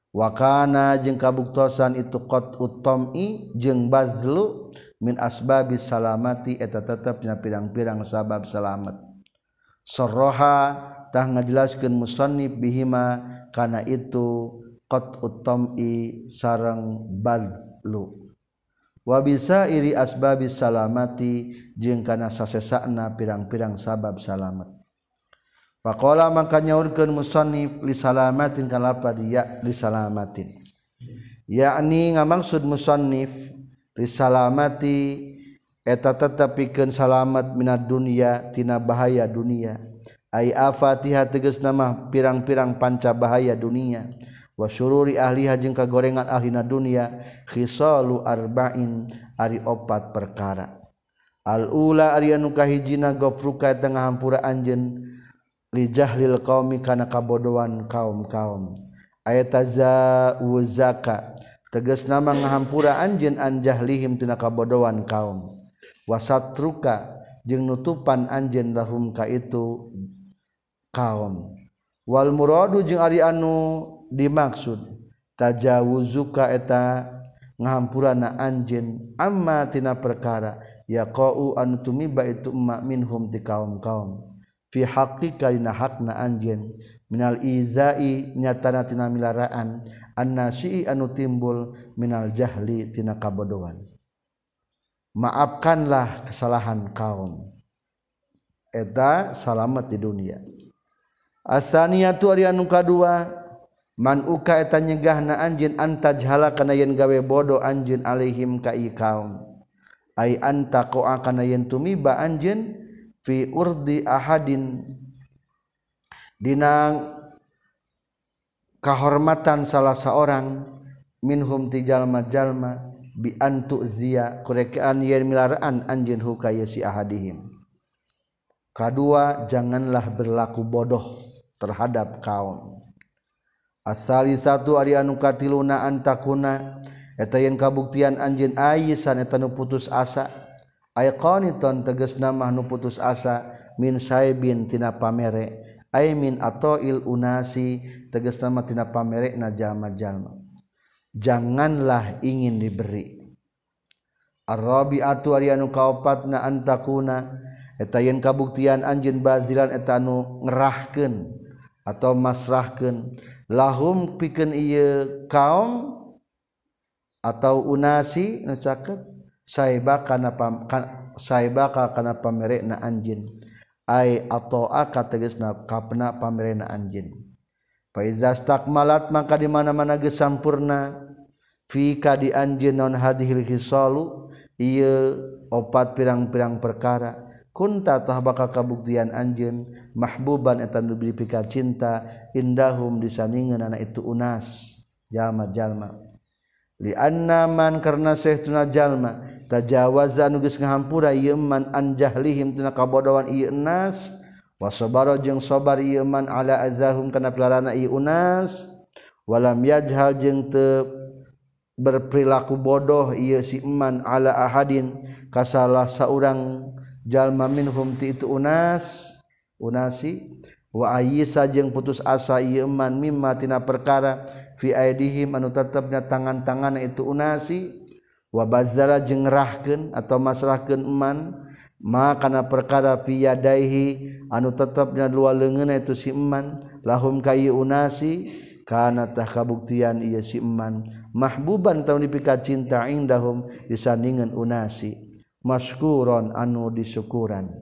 wakana jeng kabuktosan itu kot utomi jeng bazlu min asbabi salamati eta tetapnya pirang-pirang sabab salamet sorroha tah ngajelaskan musonib bihima karena itu kot utomi sarang bazlu. wabisa iri asbabi salamati jeung kana sasesana pirang-pirang sabab salamat faqala maka nyaurkeun musannif li salamatin kalapa dia li salamatin yakni ngamaksud musannif li salamati eta tetepikeun salamat minad dunya tina bahaya dunia. Ai afatiha tegas nama pirang-pirang panca bahaya dunia. wasyururi ahliha jeung kagorengan ahlina dunia khisalu arba'in ari opat perkara. Al ula ari anu kahijina gofruka tengah hampura anjeun li jahlil qaumi kana kabodohan kaum-kaum. Ayat ayatazawuzaka tegas nama ngahampura anjeun an jahlihim tina kabodohan kaum. Wasatruka jeung nutupan anjeun lahum ka itu kaum. Wal muradu jeung ari anu dimaksud? Tajawuzuka eta ngahampurana anjin amma tina perkara. Yaqau anu tumiba itu emma minhum ti kaum-kaum. Fi haqqika dina hakna anjin minal izai nyatana tina milaraan. Annasi anu timbul minal jahli tina kabodohan. Maafkanlah kesalahan kaum. Eta salamat di dunia. Asaniyatu ari anu kadua man uka eta nyegahna anjeun anta jahala kana yen gawe bodoh anjeun alaihim ka kaum ai anta qa'a kana yen tumiba anjeun fi urdi ahadin. Dina kahormatan salah seorang minhum ti jalma-jalma bi antu zia kurekaan yen milaraan anjeun hukaya si ahadihim. Kadua janganlah berlaku bodoh terhadap kaum asali satu Ari anu katiluna antakuna eta yen kabuktian anjin aisan eta nu putus asa. Aiqaniton teges nama nu putus asa min saibin tina pamere. Ay min atoil unasi teges nama tina pamere na jalma jalma janganlah ingin diberi. Arabiatu ari kaupat na antakuna eta yen kabuktian anjin bazilan etanu ngerahken ngerahkeun atau masrahkeun. lahum pikeun ieu kaum atau unasi nu caket saiba kana pam saiba ka kana pamerena anjeun ai atoa ka tegasna kapna pamerena anjeun fa istakmalat maka di mana-mana geus sampurna fi ka di anjeun non hadhil hisalu ieu opat pirang-pirang perkara. kunta tah bakal kabuktian anjeun mahbuban eta nu pika cinta indahum disaningan anak itu unas jalma-jalma. Li liannaman karna sehtuna jalma tajawaza nu geus ngahampura ieu yeman anjahlihim tina kabodohan ieu enas wasabara jeung sabar ieu man ala azahum kana pelarana ieu unas walam yajhal jeung teu berperilaku bodoh ieu si iman ala ahadin kasalah saurang jalma minhum ti itu unas unasi. Wa ayyisa jeung putus asa ieu man mimma tina perkara fi aidihim anu tetepna tangan-tangan itu unasi. Wa bazzara jeung ngerahkeun atau masrahkeun man ma kana perkara fi yadaihi anu tetepna dua leungeunna itu si man lahum kayu unasi kana tah kabuktian ieu si man. Mahbuban taun dipika cinta indahum disandingan unasi. maskuron anu disukuran.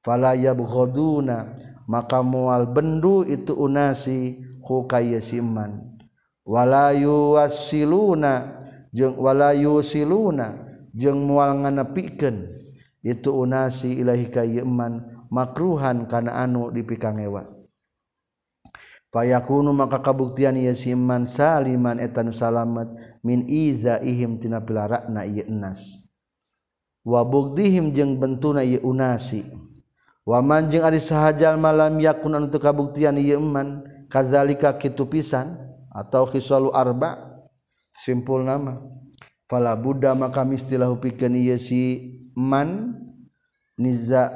Falayabghaduna maka mual bendu itu unasi hukaya siman. Walayu wasiluna jeung walayu siluna jeung mual nganepikeun itu unasi ilahi ka yeman makruhan kana anu dipikangewa. Payakunu maka kabuktian ieu siman saliman eta nu salamet min iza ihim tina pilarakna ieu nas wabukdihim jeung bentuna ye unasi. Waman jeung ari sahajal malam yakun anu teu kabuktian yeman kazalika kitu pisan atau khisalu arba simpul nama. Fala buddha maka mistilahu pikeun ieu si man niza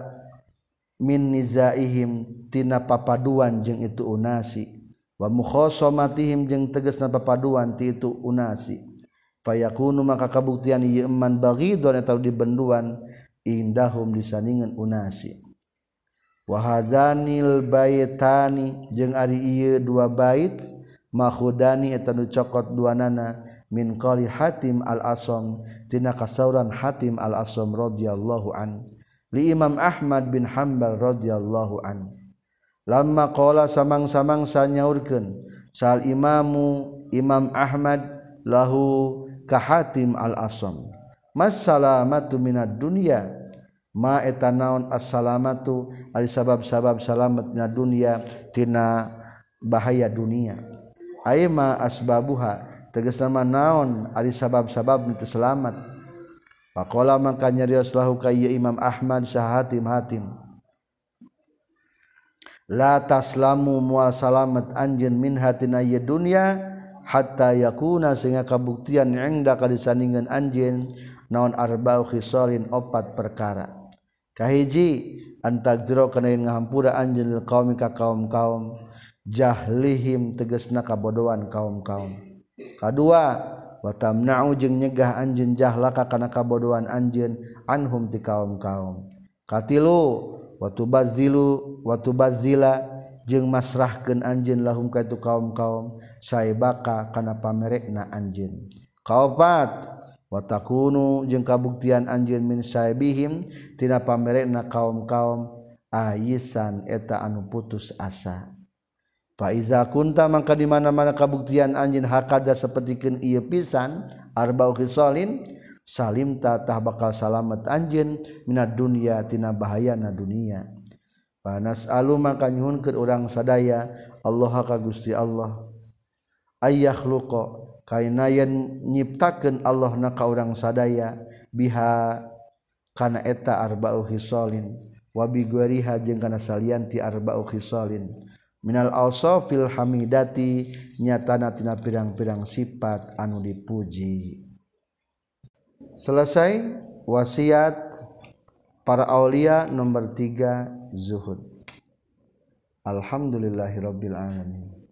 min nizaihim tina papaduan jeung itu unasi. Wa mukhasamatihim jeung tegasna papaduan ti itu unasi. fayakunu maka kabuktian ieu eman bagidon eta dibenduan indahum disandingan unasi. Wa hadzanil baitani jeung ari ieu dua bait makhudani eta nu cokot duanana min qali hatim al asam tina kasauran hatim al asam radhiyallahu an li imam ahmad bin hanbal radhiyallahu an. Lama qala samang-samang sanyaurkeun sal imamu imam ahmad lahu kahatim al-asam. Masalamatu minad dunya. Ma eta naon assalamatu. Ari sabab-sabab salamet minad dunya tina bahaya dunia. Aya ma asbabuha. Tegasna naon ari sabab-sabab nu selamat. Faqala maka nyarios lahu ka Imam Ahmad sahatim hatim la taslamu mual anjeun min hatina ye dunya hatta yakuna sehingga kabuktian engda kalisandingan anjin naon arba'u khisalin opat perkara. Kahiji antagfiro kana yen ngahampura anjeun lil qaumi ka kaum-kaum jahlihim tegasna kabodohan kaum-kaum. Kadua wa tamna'u jeung nyegah anjeun jahlaka kana kabodohan anjeun anhum ti kaum-kaum. Katilu wa tubazzilu wa tubazzila jeung masrahkeun anjeun lahum ka itu kaum-kaum saibaka kana pamerekna anjeun kaopat watakunu jeung kabuktian anjeun min saibihim tina pamerekna kaum-kaum ayisan eta anu putus asa. Fa iza kunta mangka di mana-mana kabuktian anjeun hakada sapertikeun ieu pisan arba'u khisalin salim ta tah bakal salamet anjeun minad dunya tina bahayana dunia. Panas alu maka nyuhunkeun urang sadaya Allah ka Gusti Allah. ayah luko kainayan nyiptakan Allah naka orang sadaya biha kana eta arba'u hisolin wabi guariha jeung kana salianti arba'u hisolin minal awsafil hamidati nyatana tina pirang-pirang sifat anu dipuji. Selesai wasiat para aulia nomor tiga zuhud. Alhamdulillahirabbil alamin.